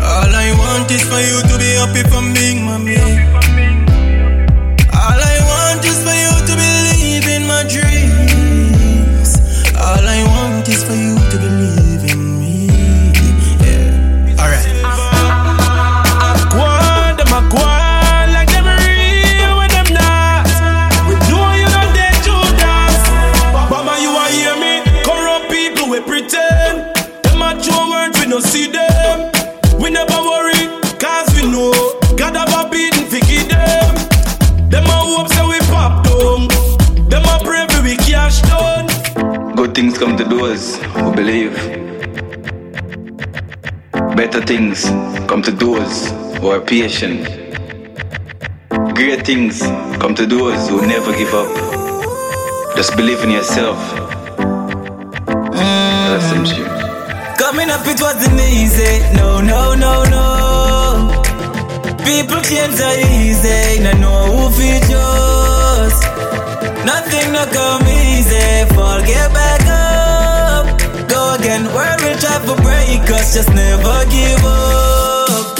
Speaker 40: All I want is for you to be happy for me, mommy. All I want is for you to believe in my dreams. Is for you to believe in me. Yeah. Alright.
Speaker 2: A like real when not. We know you don't dead Judas. You a hear me? Corrupt people we pretend. A words we no see.
Speaker 41: Good things come to those who believe. Better things come to those who are patient. Great things come to those who never give up. Just believe in yourself. That's some shit.
Speaker 12: Coming up, it wasn't easy. No, no, no, no. People change so easy. No, know who feel yours. Nothing no come easy. Fall, get back up. Go again. World will try to break us. Just never give up.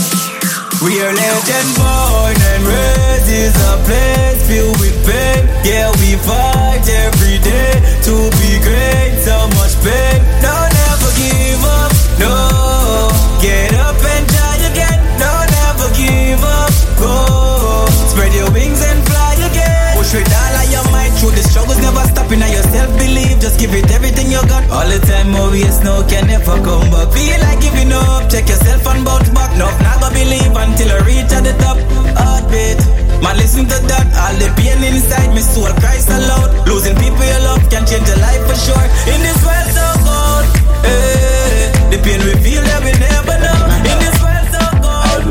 Speaker 12: We are legend born and raised is a place filled with pain. Yeah, we fight every day to be great. So much pain. No, no can never come back. Feel like giving up. Check yourself and bounce back. No, never believe until I reach at the top. Heartbeat. Man, listen to that. All the pain inside me, soul cries aloud. Losing people you love can change your life for sure. In this world so cold, eh, the pain we feel that we never know. In this world so cold,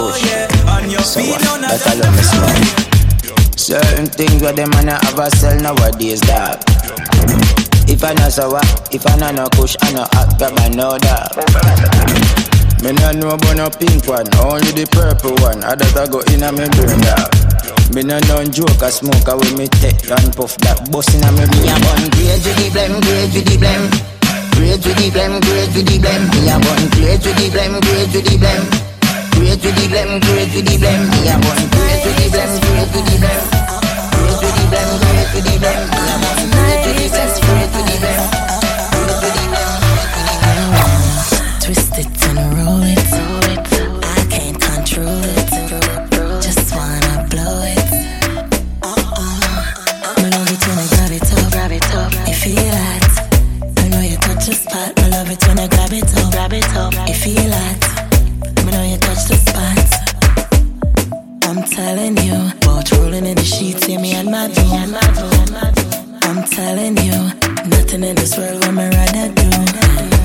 Speaker 12: oh yeah, on your feet, no, not
Speaker 42: That alone me smile. Certain things where them man have a sell nowadays, dog. If I know so what, if I know no push, I know act, grab I that. Me no know about no pink one, only the purple one. I that I go in a me brain. Me no know joke, I smoke a when me take and puff that bust in a me brain. Me a bun grade with the blem, grade with the blem. Grade with the blem, grade with the blem. Me a bun grade with the blem, grade with the blem. Grade with the blem, grade with the blem. Me a bun grade with the blem, grade with the blem. Grade with the blem.
Speaker 22: Twist it and roll it. I can't control it. I'm telling you, nothing in this world would me rather do.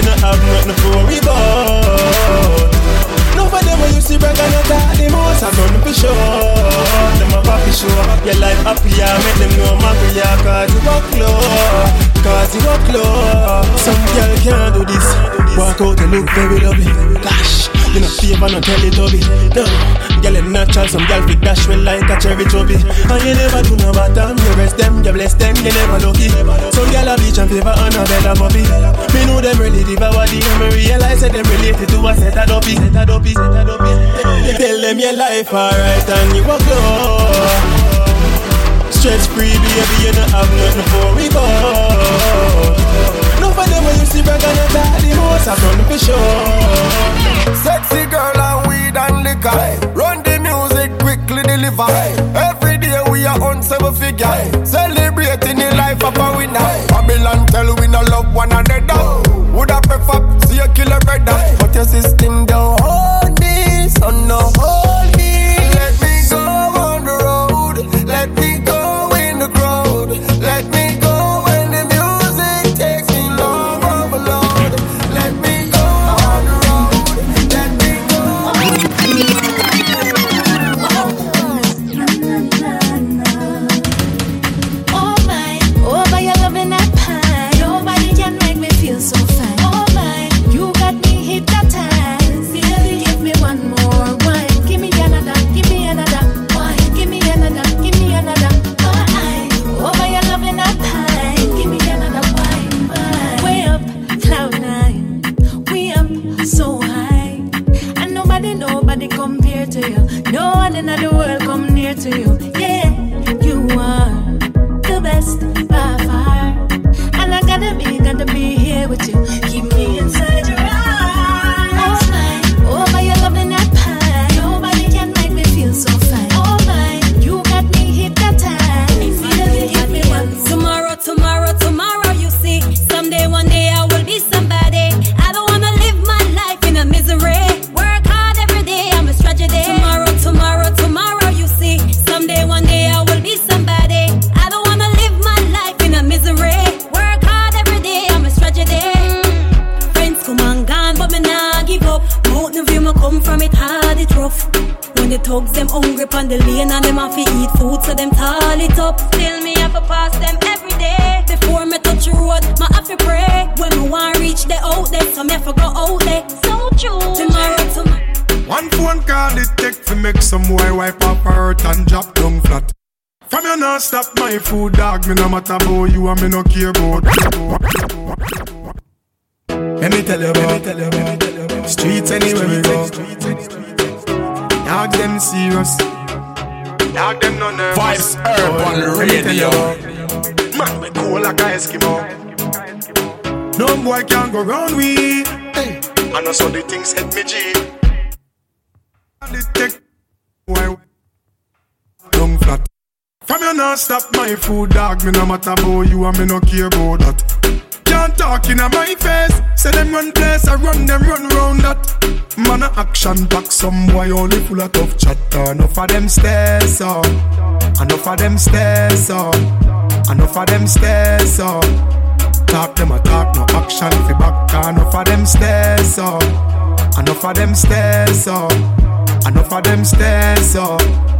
Speaker 2: You not have nothing to worry about. Nobody when you see brag and talk the most, I run for sure. Them a happy show, your life happy, I make them know I'm happy, yeah, cause you walk low. Cause you walk low. Some girl can't do this. Walk out and look very lovely. Gosh, you know favor, no tell it Toby. No, girl is natural, some girl fit dash well like a cherry trophy. And you never do no bottom, you rest them, you bless them, you never lucky. Some girl a beach and favor and a better puppy. Me know them really devour the and me realize that them related to a set of dopey, set of dopey, set of dopey. Tell them your life alright and you walk low. Stress free, baby, you don't have nothing for we about. For them when you see brag and talk the most, I run for sure.
Speaker 18: Sexy girl and weed and liquor. Run the music, quickly deliver. Every day we are on seven figure. Celebrating the life of a winner. Babylon tell we no love one another. Would I prefer see a brother? But your system don't
Speaker 22: my food,
Speaker 15: dog. Me no matter about you and me no care about. Let me tell you about streets anywhere we go. Dog them serious. Dog them no nervous.
Speaker 24: Vibes Urban
Speaker 15: Let me tell you
Speaker 24: Radio.
Speaker 15: Man, we cool like a Eskimo. No boy can go round we. Hey, I know so the things hit me G. my food, dog. Me no matter about you and me no care about that. Can't talk in my face. Say them run place, I run them run round that. Man a action back, some boy only full of tough chatter. Enough of them stairs up, enough of them stairs up, enough of them stairs up. Talk them a talk, no action fi back. Enough of them stairs up, enough of them stairs up, enough of them stairs up.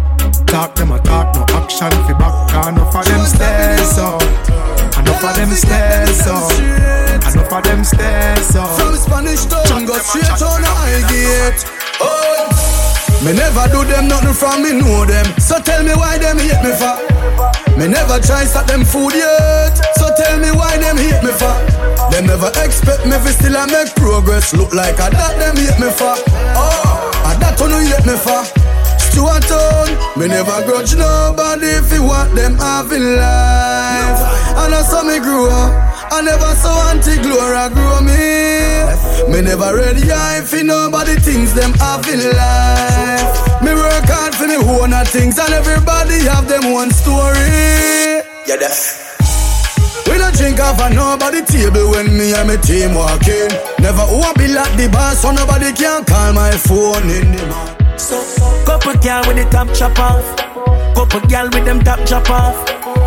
Speaker 15: Talk them a talk, no action fi back. Enough of them stairs up. Enough of them stairs up. Enough of them stairs up.
Speaker 30: From Spanish town, go straight on high gate. Oh, me never do them nothing from me know them. So tell me why them hate me for. Me never try stop them food yet. So tell me why them hate me for. Them never expect me fi still a make progress. Look like a that them hate me for. Oh, a that one hate me for. Stuart Town, me never grudge nobody if you want them having life. And I saw me grow up. I never saw Auntie Gloria grow me. Me never ready eye for nobody thinks them having life. Me work hard for me own a things and everybody have them one story. Yeah, that. We don't drink off of nobody table when me and my team walking. Never who a be like the boss, so nobody can call my phone in the morning.
Speaker 43: So, couple girl with the top chop off. Couple girl with them top chop off.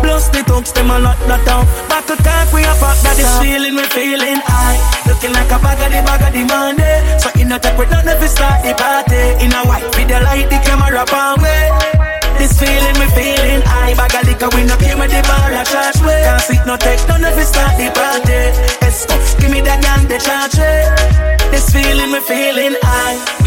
Speaker 43: Plus the thugs, them a lot lot. Back to talk, we a fuck that is feeling, we feeling high. Looking like a bag of the bag of the money. So in a tech, we don't ever start the party. In a white video light, the camera palm way. This feeling, we feeling high. Bag of liquor, we no came with the bar, a charge way. Can't sit no tech, don't ever start the party. It's oh, give me that gun, the charge way. This feeling, we feeling high.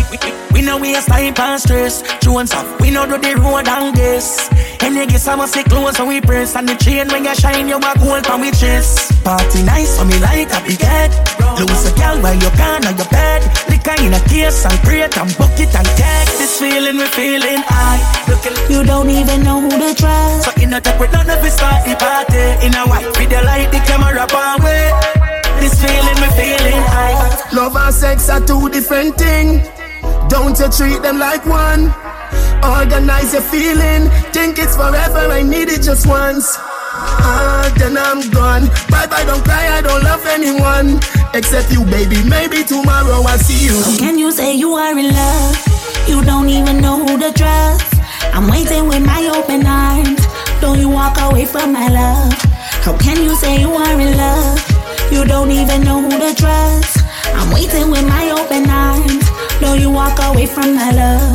Speaker 43: We, know we time and stress. Jones up, we know do the road and this. And you get some sick clothes so we press. And the chain when you shine you a gold from we chest. Party nice so me like a big head Lose a girl while you gone on your bed. Liquor in a case and crate and bucket and keg This feeling we feeling high. Looking
Speaker 22: You don't even know who to trust.
Speaker 43: So in a tech we none of us start the party. In a white video light the camera palm way This feeling we feeling high.
Speaker 27: Love and sex are two different things. Don't you treat them like one. Organize your feeling. Think it's forever. I need it just once. Ah, then I'm gone. Bye bye, don't cry. I don't love anyone except you, baby. Maybe tomorrow I'll see you.
Speaker 22: How can you say you are in love? You don't even know who to trust. I'm waiting with my open arms. Don't you walk away from my love? How can you say you are in love? You don't even know who to trust. I'm waiting with my open arms. Don't you walk away from my love?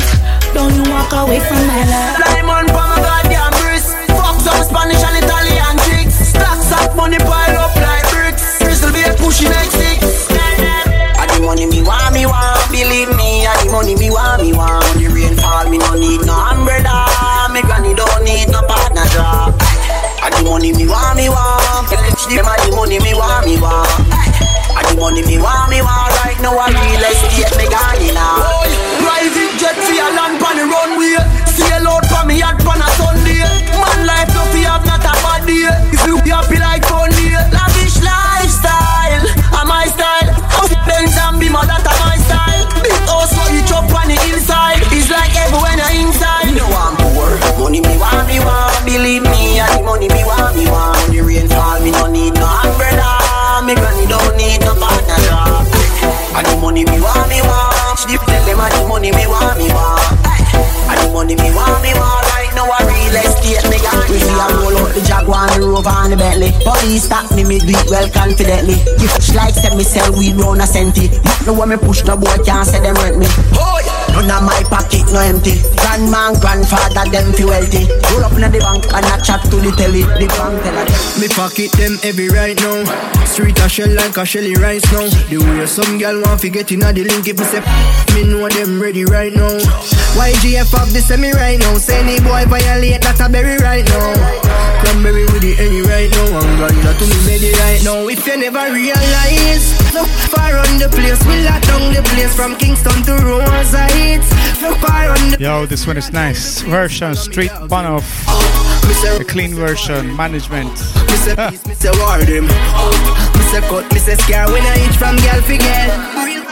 Speaker 22: Don't you walk away from my love?
Speaker 43: Diamond for my goddamn wrist. Fuck some Spanish and Italian chicks Stacks of money pile up like bricks. Crystal be pushing like six
Speaker 32: I the money me want, me want Believe me, I the money me want, me want. When the rain fall, me no need no umbrella. Me granny don't need no partner job. I the money me want, me want. Fetch them, I the money me want, me want I the money me want, me want Right now I real estate me gone in now
Speaker 27: Private jet for your land on the runway. Sail out for me yacht on a Sunday. Man life no fi have not a bad
Speaker 43: day. If you be happy like Sunday. Lavish lifestyle, a my style. Benz and Beamer, that a my style. Big house for you chop on the inside. It's like everywhere you're inside. You know I'm poor. Money me want, me want. Believe me, and the money me want, me want. When the rain fall, me no need And the money me want, me want. Them and the money me want, me want. And the money me want, me want. Right now a real estate me got. We see a roll out the Jaguar, the Rover and the Bentley. Police stop me, me do it well confidently. You fish like said me sell weed round a centi. You know when me push no boy can't say them rent me. Oh. None of my pocket no empty. Grandma and grandfather them feel wealthy. Roll up in the bank and I chat to the telly. The bank teller.
Speaker 44: Me pocket them heavy right now. Street a shell like a shelly rice now. The way some girl want to get in a the link if we say me know them ready right now. YGF up the semi right now. Say any boy violate that a berry right now. Cranberry with the any right now. I'm gonna to me ready right now. If you never realize, so far on the place, we lock down the place from Kingston to Rosa Heights. So far on the
Speaker 4: Yo, this one is nice. Version Street Bun off. A clean version, management.
Speaker 44: Me say peace, me say war them. Me say cut, me say scare when I eat from girl fi girl.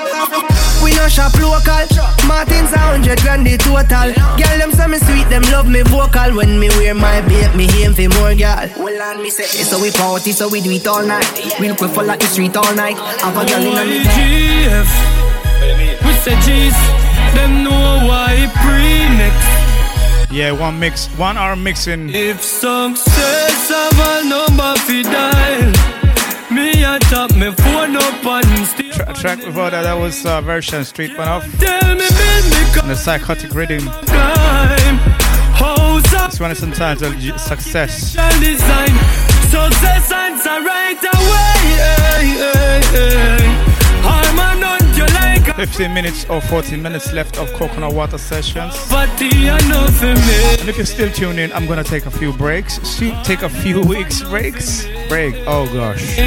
Speaker 44: We no shop local. Martin's a hundred grand the total. Girl them say me sweet, them love me vocal. When me wear my babe, me aim for more girl. Well on me say, eh, so we party, so we do it all night. We look for like the street all night. Have a girl in a me
Speaker 45: GF. We say G's. Them know why pre-next.
Speaker 4: Yeah, one mix, one hour mixing.
Speaker 45: If success have a number
Speaker 4: track before that, that was uh, version Street Bun off.
Speaker 45: Tell me, build me
Speaker 4: And the psychotic rhythm.
Speaker 45: time. House up
Speaker 4: This one is entitled G- Success.
Speaker 45: design. Success answer right away. Hey, hey, hey. I'm an on you like
Speaker 4: 15 minutes or 14 minutes left of Coconut Water Sessions. And if you're still tuning in, I'm gonna take a few breaks. See, take a few weeks breaks. Break. Oh gosh.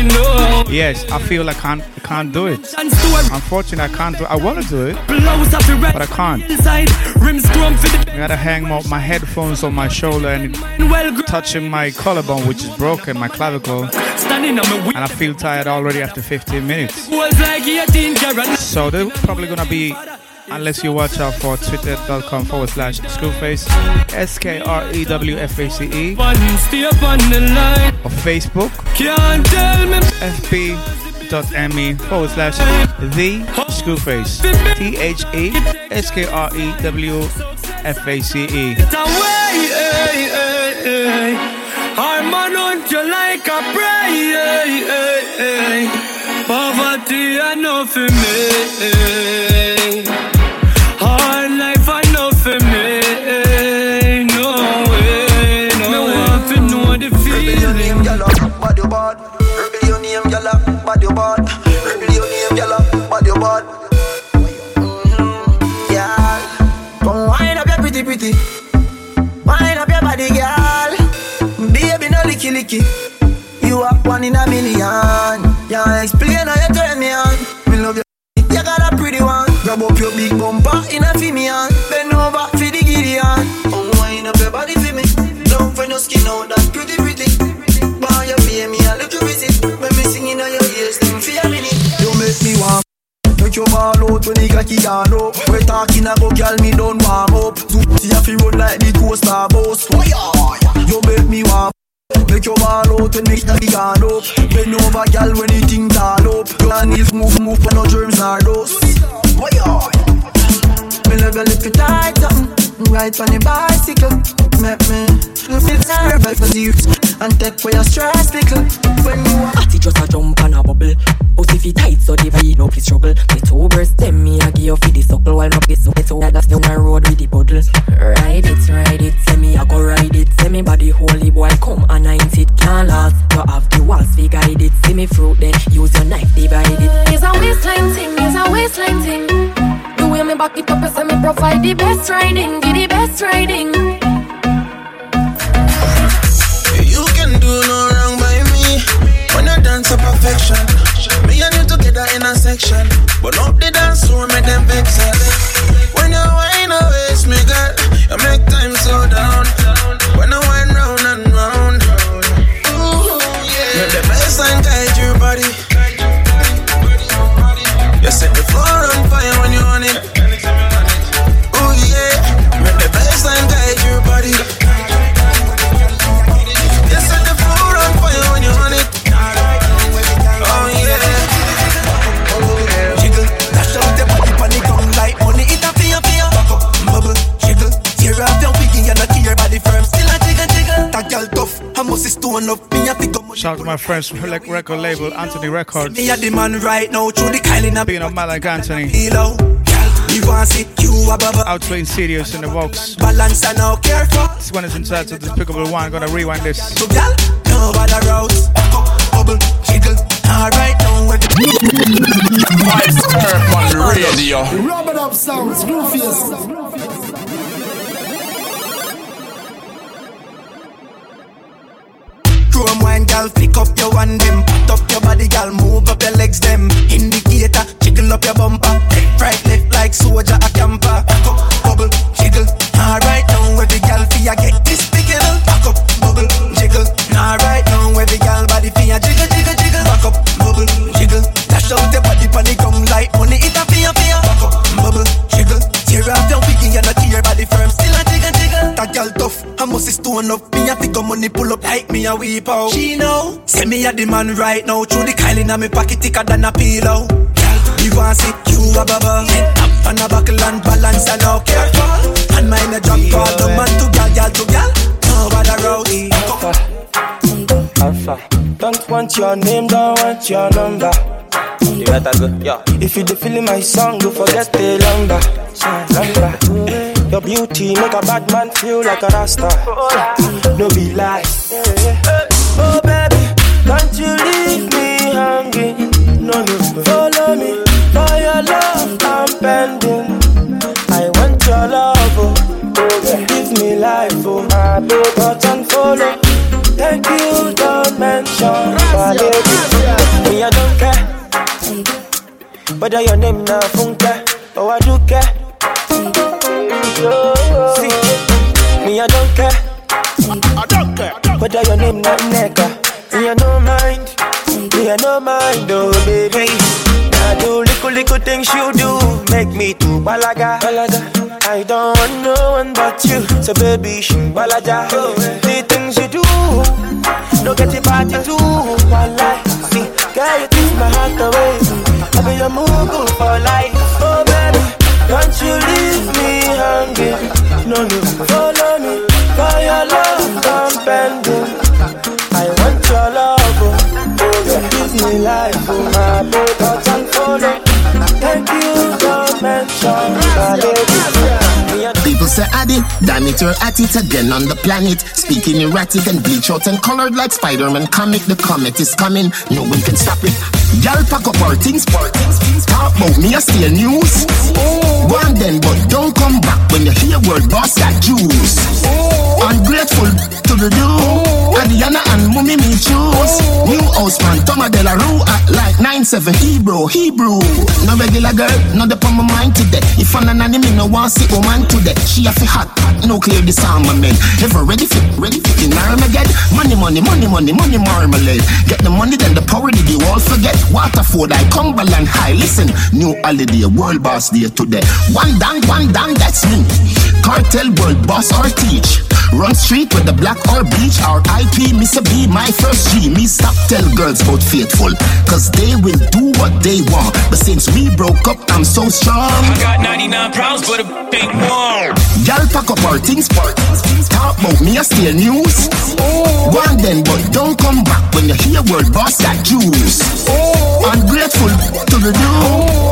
Speaker 4: Yes, I feel I can't, I can't do it. Unfortunately, I can't do. I want to do it, but I can't. I gotta hang my, my headphones on my shoulder and touching my collarbone, which is broken, my clavicle, and I feel tired already after 15 minutes.
Speaker 45: was like 18 carat.
Speaker 4: So they're probably gonna be, unless you watch out for twitter.com forward slash screwface, S K R E W F A C E, or Facebook, fb.me forward slash the screwface, T H E S K R E W F A C E.
Speaker 45: Poverty for me.
Speaker 43: Pretty. Wind up your body, girl. Baby, no licky licky. You are one in a million. Yeah, explain how you turn me on. Me love you. You got a pretty one. Grab up your big bumper in a Fimian. Bend over for the Gideon. Come wind up your body for me. Don't find your skin out, that's pretty pretty. Boy, you pay me a little visit. When me singing on Make your ball out when the cocky yarn up. We talking about girl, me don't warm up. See if you run like the coaster boss. You make me want. Make your ball out when the cocky yarn up. Bend over, girl, when the thing tall up. Your knees move, move, when no germs are dust. Me love mm. your little tight something. Ride on the bicycle. Make me. Feel nervous for you. And take away your stress, little. When you are
Speaker 46: Atty just a jump and a bubble. But if it tight so the vibe no please struggle. Me two burst them me a give you for the suckle. While not this up so that's down the road with the puddle. Ride it, ride it, say me a go ride it. Say me body holy boy come and nine it can't last. You have the walls fi guide it. See me fruit then use your knife divide it.
Speaker 47: It's a waistline thing, it's a waistline thing. The way me back it up, I say me provide the best riding, give the best riding.
Speaker 48: do no wrong by me. When you dance to perfection, me and you together in a section. But no the dance floor, make them vex When you wine away, me girl, you make time slow down. When I wind round and round,
Speaker 47: ooh, yeah. You're the best and guide your body. You set the floor on fire when you on it.
Speaker 43: body firm. Still a jigger jigger. That girl tough. I must stone up. Me a pick up.
Speaker 4: Shout out to my friends from Relic Record label, Anthony Records.
Speaker 43: Me a the man right now through the Kylie.
Speaker 4: Being
Speaker 43: a man like Anthony. Hello. Out
Speaker 4: playing serious in the box.
Speaker 43: Balance and no care for.
Speaker 4: This one is inside to Despicable One. I'm gonna rewind this.
Speaker 43: So girl, no bother out. Bubble, jiggle. Alright, now with the.
Speaker 24: Vibes Turf on the radio.
Speaker 49: Rub it up sounds,
Speaker 43: groovy sounds. Gal, pick up your one them. Put up your body, gal, move up your legs them. Indicator, jiggle up your bumper. Left, right, left like soldier a camper. Back up, bubble, jiggle. Alright now every gal fi a get this bigger. Back up, bubble, jiggle. Alright now every gal body fi a jiggle, jiggle, jiggle. Back up, bubble, jiggle. Dash out your body pon the ground like money. It a fi a fi a. Back up, bubble, jiggle. Tear off your wiggy and not your body firm. Still a jiggle, jiggle. That gal tough, I must stone up. Me a pick up money, pull up like me a weep out. She know, say me a the man right now. Through the Kylie na me pocket thicker than a pillow. Gal, me want see you a bubble. Head up on a buckle and balance and now careful. And mine a drop call, the man to gal, gal to gal. No bother road.
Speaker 45: Alpha. Don't want your name, don't want your number. You better go, yeah. If you dey feeling my song, don't forget the lumber. Lumber. Your beauty make a bad man feel like a rasta. No be lie. Oh baby, can't you leave me hanging? No, no, follow me for your love. I'm bending. I want your love, oh. oh give me life, oh. Touch and follow. Thank you, don't mention my lady. Me, I don't care. Whether your name na Funke or I do care. Me, I don't care. I don't care. Whether your name na Neka, me, I don't mind. Me, I don't mind, oh baby. I do little little things you do, make me do balaga. balaga. I don't want no one but you, so baby, shing balaja. The things you do, no get it party too. Wallah, see, girl, you take my heart away. I be your move for life, oh baby. Don't you leave me hanging? No, no, life, oh my touch and follow. Thank you, don't mention.
Speaker 49: People say Addy, damn it, you're at it again on the planet. Speaking erratic and bleach out and colored like Spider-Man comic. The comet is coming, no one can stop it. Y'all pack up our things, our things, talk about me, I steal news. Oh. Go on then, but don't come back when you hear word boss got juice. Oh. Ungrateful to the do. Oh. Adiana and Mummy me choose. New house man, Toma de la Rue act like 9-7 Hebrew, Hebrew. No regular girl, not the my mind today. If I'm an enemy, no one see woman today. She a fi hot, no clear this armament. Ever ready for, ready for the Armageddon? Money, money, money, money, money, marmalade. Get the money, then the power did you all forget? Waterford, I Cumberland High. Listen, new holiday, world boss day today. One down, one down, that's me. Cartel world boss or teach. Run street with the black or bleach or IP, Mr. B, my first G. Me stop tell girls about faithful, cause they will do what they want. But since we broke up, I'm so strong.
Speaker 9: I got 99 pounds for the big one.
Speaker 49: Y'all pack up our things, part. Talk about me, I steal news. Go on then, but don't come back when you hear word boss got juice. Oh. Ungrateful to the do.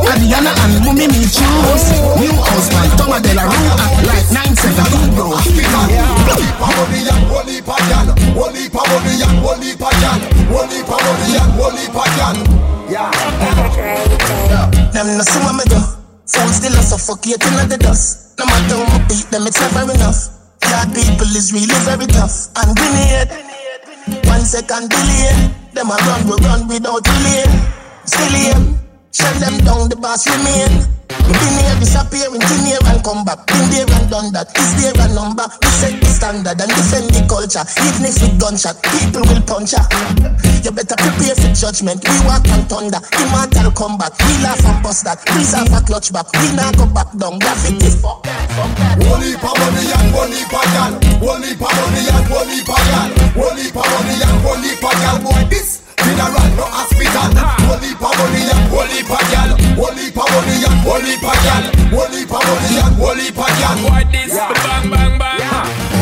Speaker 49: Adiana and Mummy me choose. New house man, Toma de la Rue,
Speaker 27: holy pagan. Yeah.
Speaker 49: Them no see what me do. Fools still a suffocating at the dust. No matter how me beat them, it's never enough. Bad people is really very tough and grenade. One second delay, them a run, we run without delay. Still here, shut them down, the boss remain. Been here, disappear, in thin here and come back. Been there and done that. Is there a number? We set the standard and defend the culture. Even if we gunshot, people will punch ya. You better prepare for judgment. We walk on thunder, immortal combat. We laugh and bust that. Off a clutch back. We not go back down. Graffiti fuck that, fuck that.
Speaker 27: Holy and holy pagan, holy pa holy and holy pagan, holy pa holy and holy pagan. Boy, this funeral no hospital. Holy pa holy and holy pa holy and holy pa holy and holy pagan.
Speaker 9: Boy, this bang bang bang.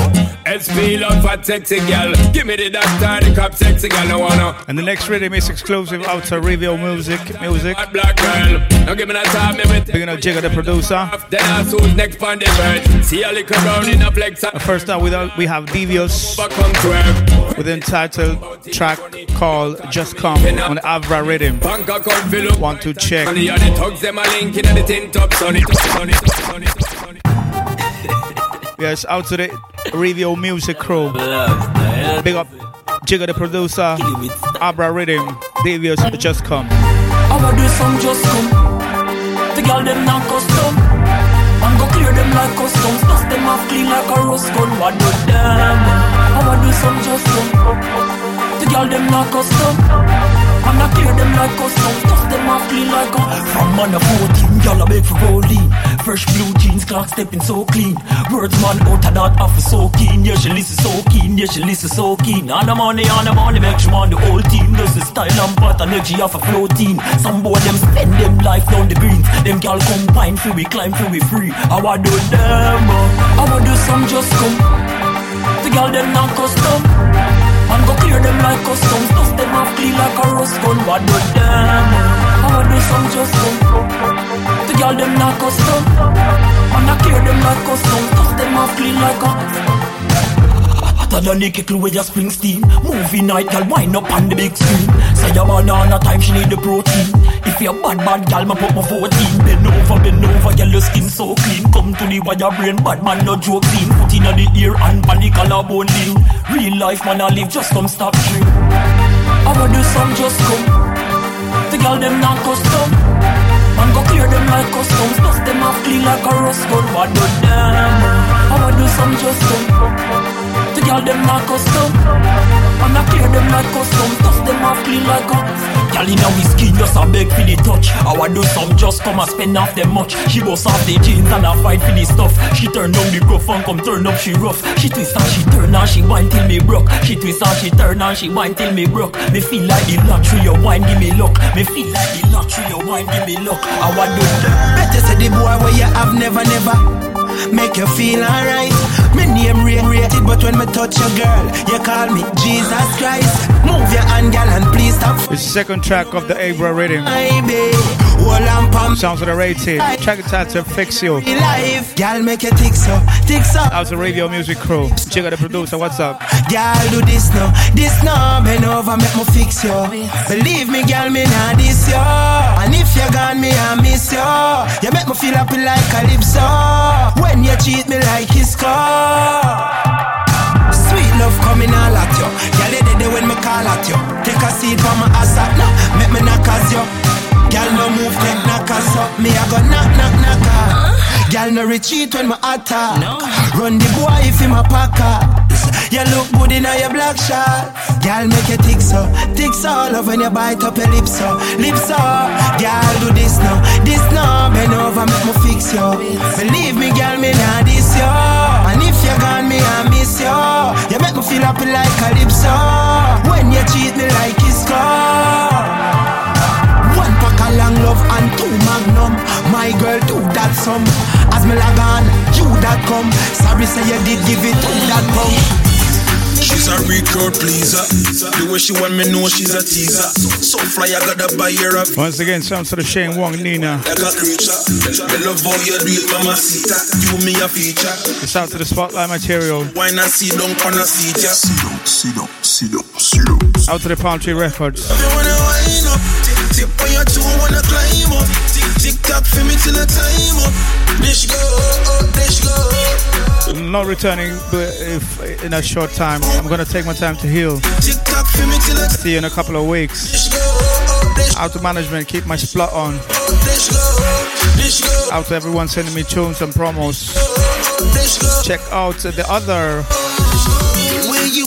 Speaker 9: SP Love fat sexy girl. Give me the doctor, the cop sexy girl. I wanna.
Speaker 4: And the next rhythm is exclusive out to Reveal Music. Music.
Speaker 9: Black girl. Now give me that time.
Speaker 4: Big up Jigga the producer.
Speaker 9: Then I who's next on the bird. See a little round in a flex.
Speaker 4: First up, we we have Devious with an entitled track called Just Come on the Abra Rhythm. Want to check. Yes, out to the Review Music crew. Big up Jigga the producer, Abra Rhythm, Devious Just Come.
Speaker 50: I'ma do some just come. The girl them not custom. I'm go clear them like customs. Dust them off clean like a rust gun. What do them? I'ma do some just come. The girl them not custom. I'm not clear them like customs, dust them off clean like a From man of 14, y'all a beg for rolling Fresh blue jeans, clock stepping so clean. Words man out of that offer so keen. Yeah, she listen so keen, yeah, she listen so keen. On the money, on the money, make sure on the whole team. Does the style and part energy off a floating Some boy them spend them life down the greens. Them gal combine, feel we climb, feel we free. I want do them, uh, I want do some just come. The gal them not custom. Man go clear them like customs. Dust them off clean like a rust gun. What do them? I want do some just come Girl them not custom Man I clear them like customs Dust them off clean like a Hotter than the kickle with your Springsteen. Movie night, girl, wind up on the big screen. Say your banana time, she need the protein. If you're bad, bad, girl, ma put my 14 Bend over, bend over, girl, your skin so clean. Come to the wire brain, bad man, no joke scene Put in the ear and panic, collarbone lean. Real life, man, I live, just come stop dream. I'ma do some, just come. The girl, them not custom Man go clear them like customs Dust them off clean like a rust gun What do them? I'ma do some just come the girl them not custom And I clear them like custom Dust them off clean like a Girl in a whiskey just a beg for the touch. I want do some just come and spend off them much. She bust off the jeans and I fight for the stuff. She turn down the gruff and come turn up she rough. She twist and she turn and she whine till me broke. She twist and she turn and she whine till me broke. Me feel like the lottery your wine give me luck. Me feel like the lottery your wine give me luck. I want do?
Speaker 44: Better say the boy where you have never never make you feel alright. My name rate rated, but when me touch a girl, you call me Jesus Christ. Move your hand, girl, and please stop.
Speaker 4: The second track of the Abra rhythm. Sounds of the rated. Track it out to Fix You.
Speaker 44: Girl, make you tick so, tick so.
Speaker 4: Out the radio music crew. Check out the producer. What's up?
Speaker 44: Girl, do this now, this now. Bend over, make me fix you. Believe me, girl, me not this you. And if you gone, me I miss you. You make me feel happy like calypso. When you cheat me like his car. Sweet love coming all at you. Girl, you did when me call at you. Take a seat for my ass up now. Make me knock as you. Girl, no move, take knock us up. Me, I go knock, knock, knock her. Girl, no retreat when my attack. No. Run the boy if him a packer. You look good in your black shirt. Girl, make you tick so, tick so. Love when you bite up your lips so, lips so. Girl, do this now, this now. Bend over, make me fix you. Believe me, girl, me not this you. And if you gone, me I miss you. You make me feel happy like calypso. When you cheat me like it's car. One pack of long love and two magnum. My girl, do that some. As me log on, you that come. Sorry, say you did give it to that pump.
Speaker 8: She's a record pleaser. The way she want me know she's a teaser. So fly, I gotta buy her up.
Speaker 4: Once again, sounds to the Shane Wong Nina.
Speaker 8: Like a creature. I love how you do it, mama Sita. You me a feature.
Speaker 4: It's out to the spotlight material.
Speaker 8: Why not see down on a seat, yeah?
Speaker 51: Sit down, sit down, sit down, sit down.
Speaker 4: Out to the Palm Tree Records.
Speaker 8: If wind up, tip, on your wanna climb up. Tick, tock for me till the time up. There she go, oh, oh there she go.
Speaker 4: Not returning, but if in a short time, I'm gonna take my time to heal. See you in a couple of weeks. Oh, oh, out to management, keep my spot on. Out to everyone sending me tunes and promos. Check out the other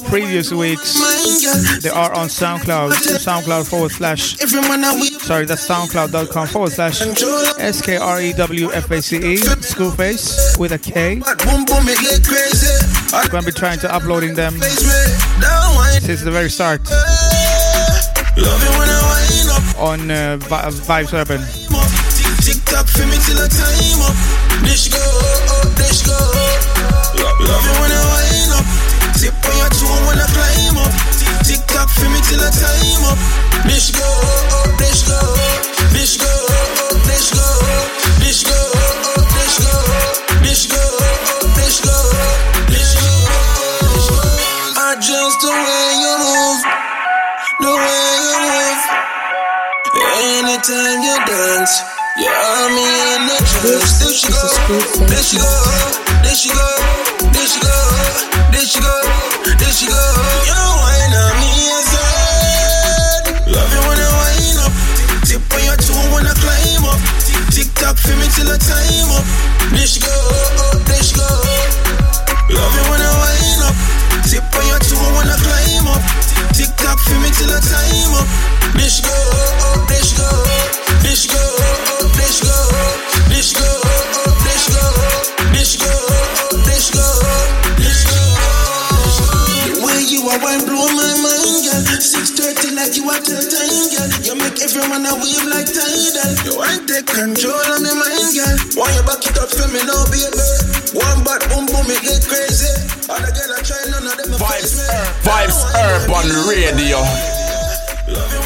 Speaker 4: previous weeks. They are on SoundCloud. SoundCloud forward slash. Sorry, that's soundcloud.com forward slash S K R E W F A C E. Skrewface with a K. I'm gonna be trying to uploading them since the very start. On uh, Vibes Urban.
Speaker 8: Love it when I wind up. On your tomb when I climb up. Tick tock for me till I time up. Bitch go, oh, bitch go, bitch go, oh, bitch go, bitch go, oh, bitch go, bitch go, oh, bitch go, bitch go. I just the way you move, the way you move. Anytime you dance you have me in the trance. There she go, there she go, there she go, there she go, there she go, there she go. You wine on me inside. Love you when I I me till I time up. There she go, there she go. Love you when I wind up. Tip on your toe when I climb up. Tick tock for me till the time up. Bitch go, oh, bitch go, bitch go, oh, bitch go, bitch go, oh, oh bitch go, bitch go. Oh, oh, you are wine blow my mind, girl. Six thirty like you are till time, girl. You make everyone a wave like tidal. You want take control of my mind, girl. Why you back it up for me now, baby? One bad boom boom, it get crazy. Other girl I try none of them.
Speaker 24: Vibes, uh, Vibes Urban Radio.
Speaker 8: Love you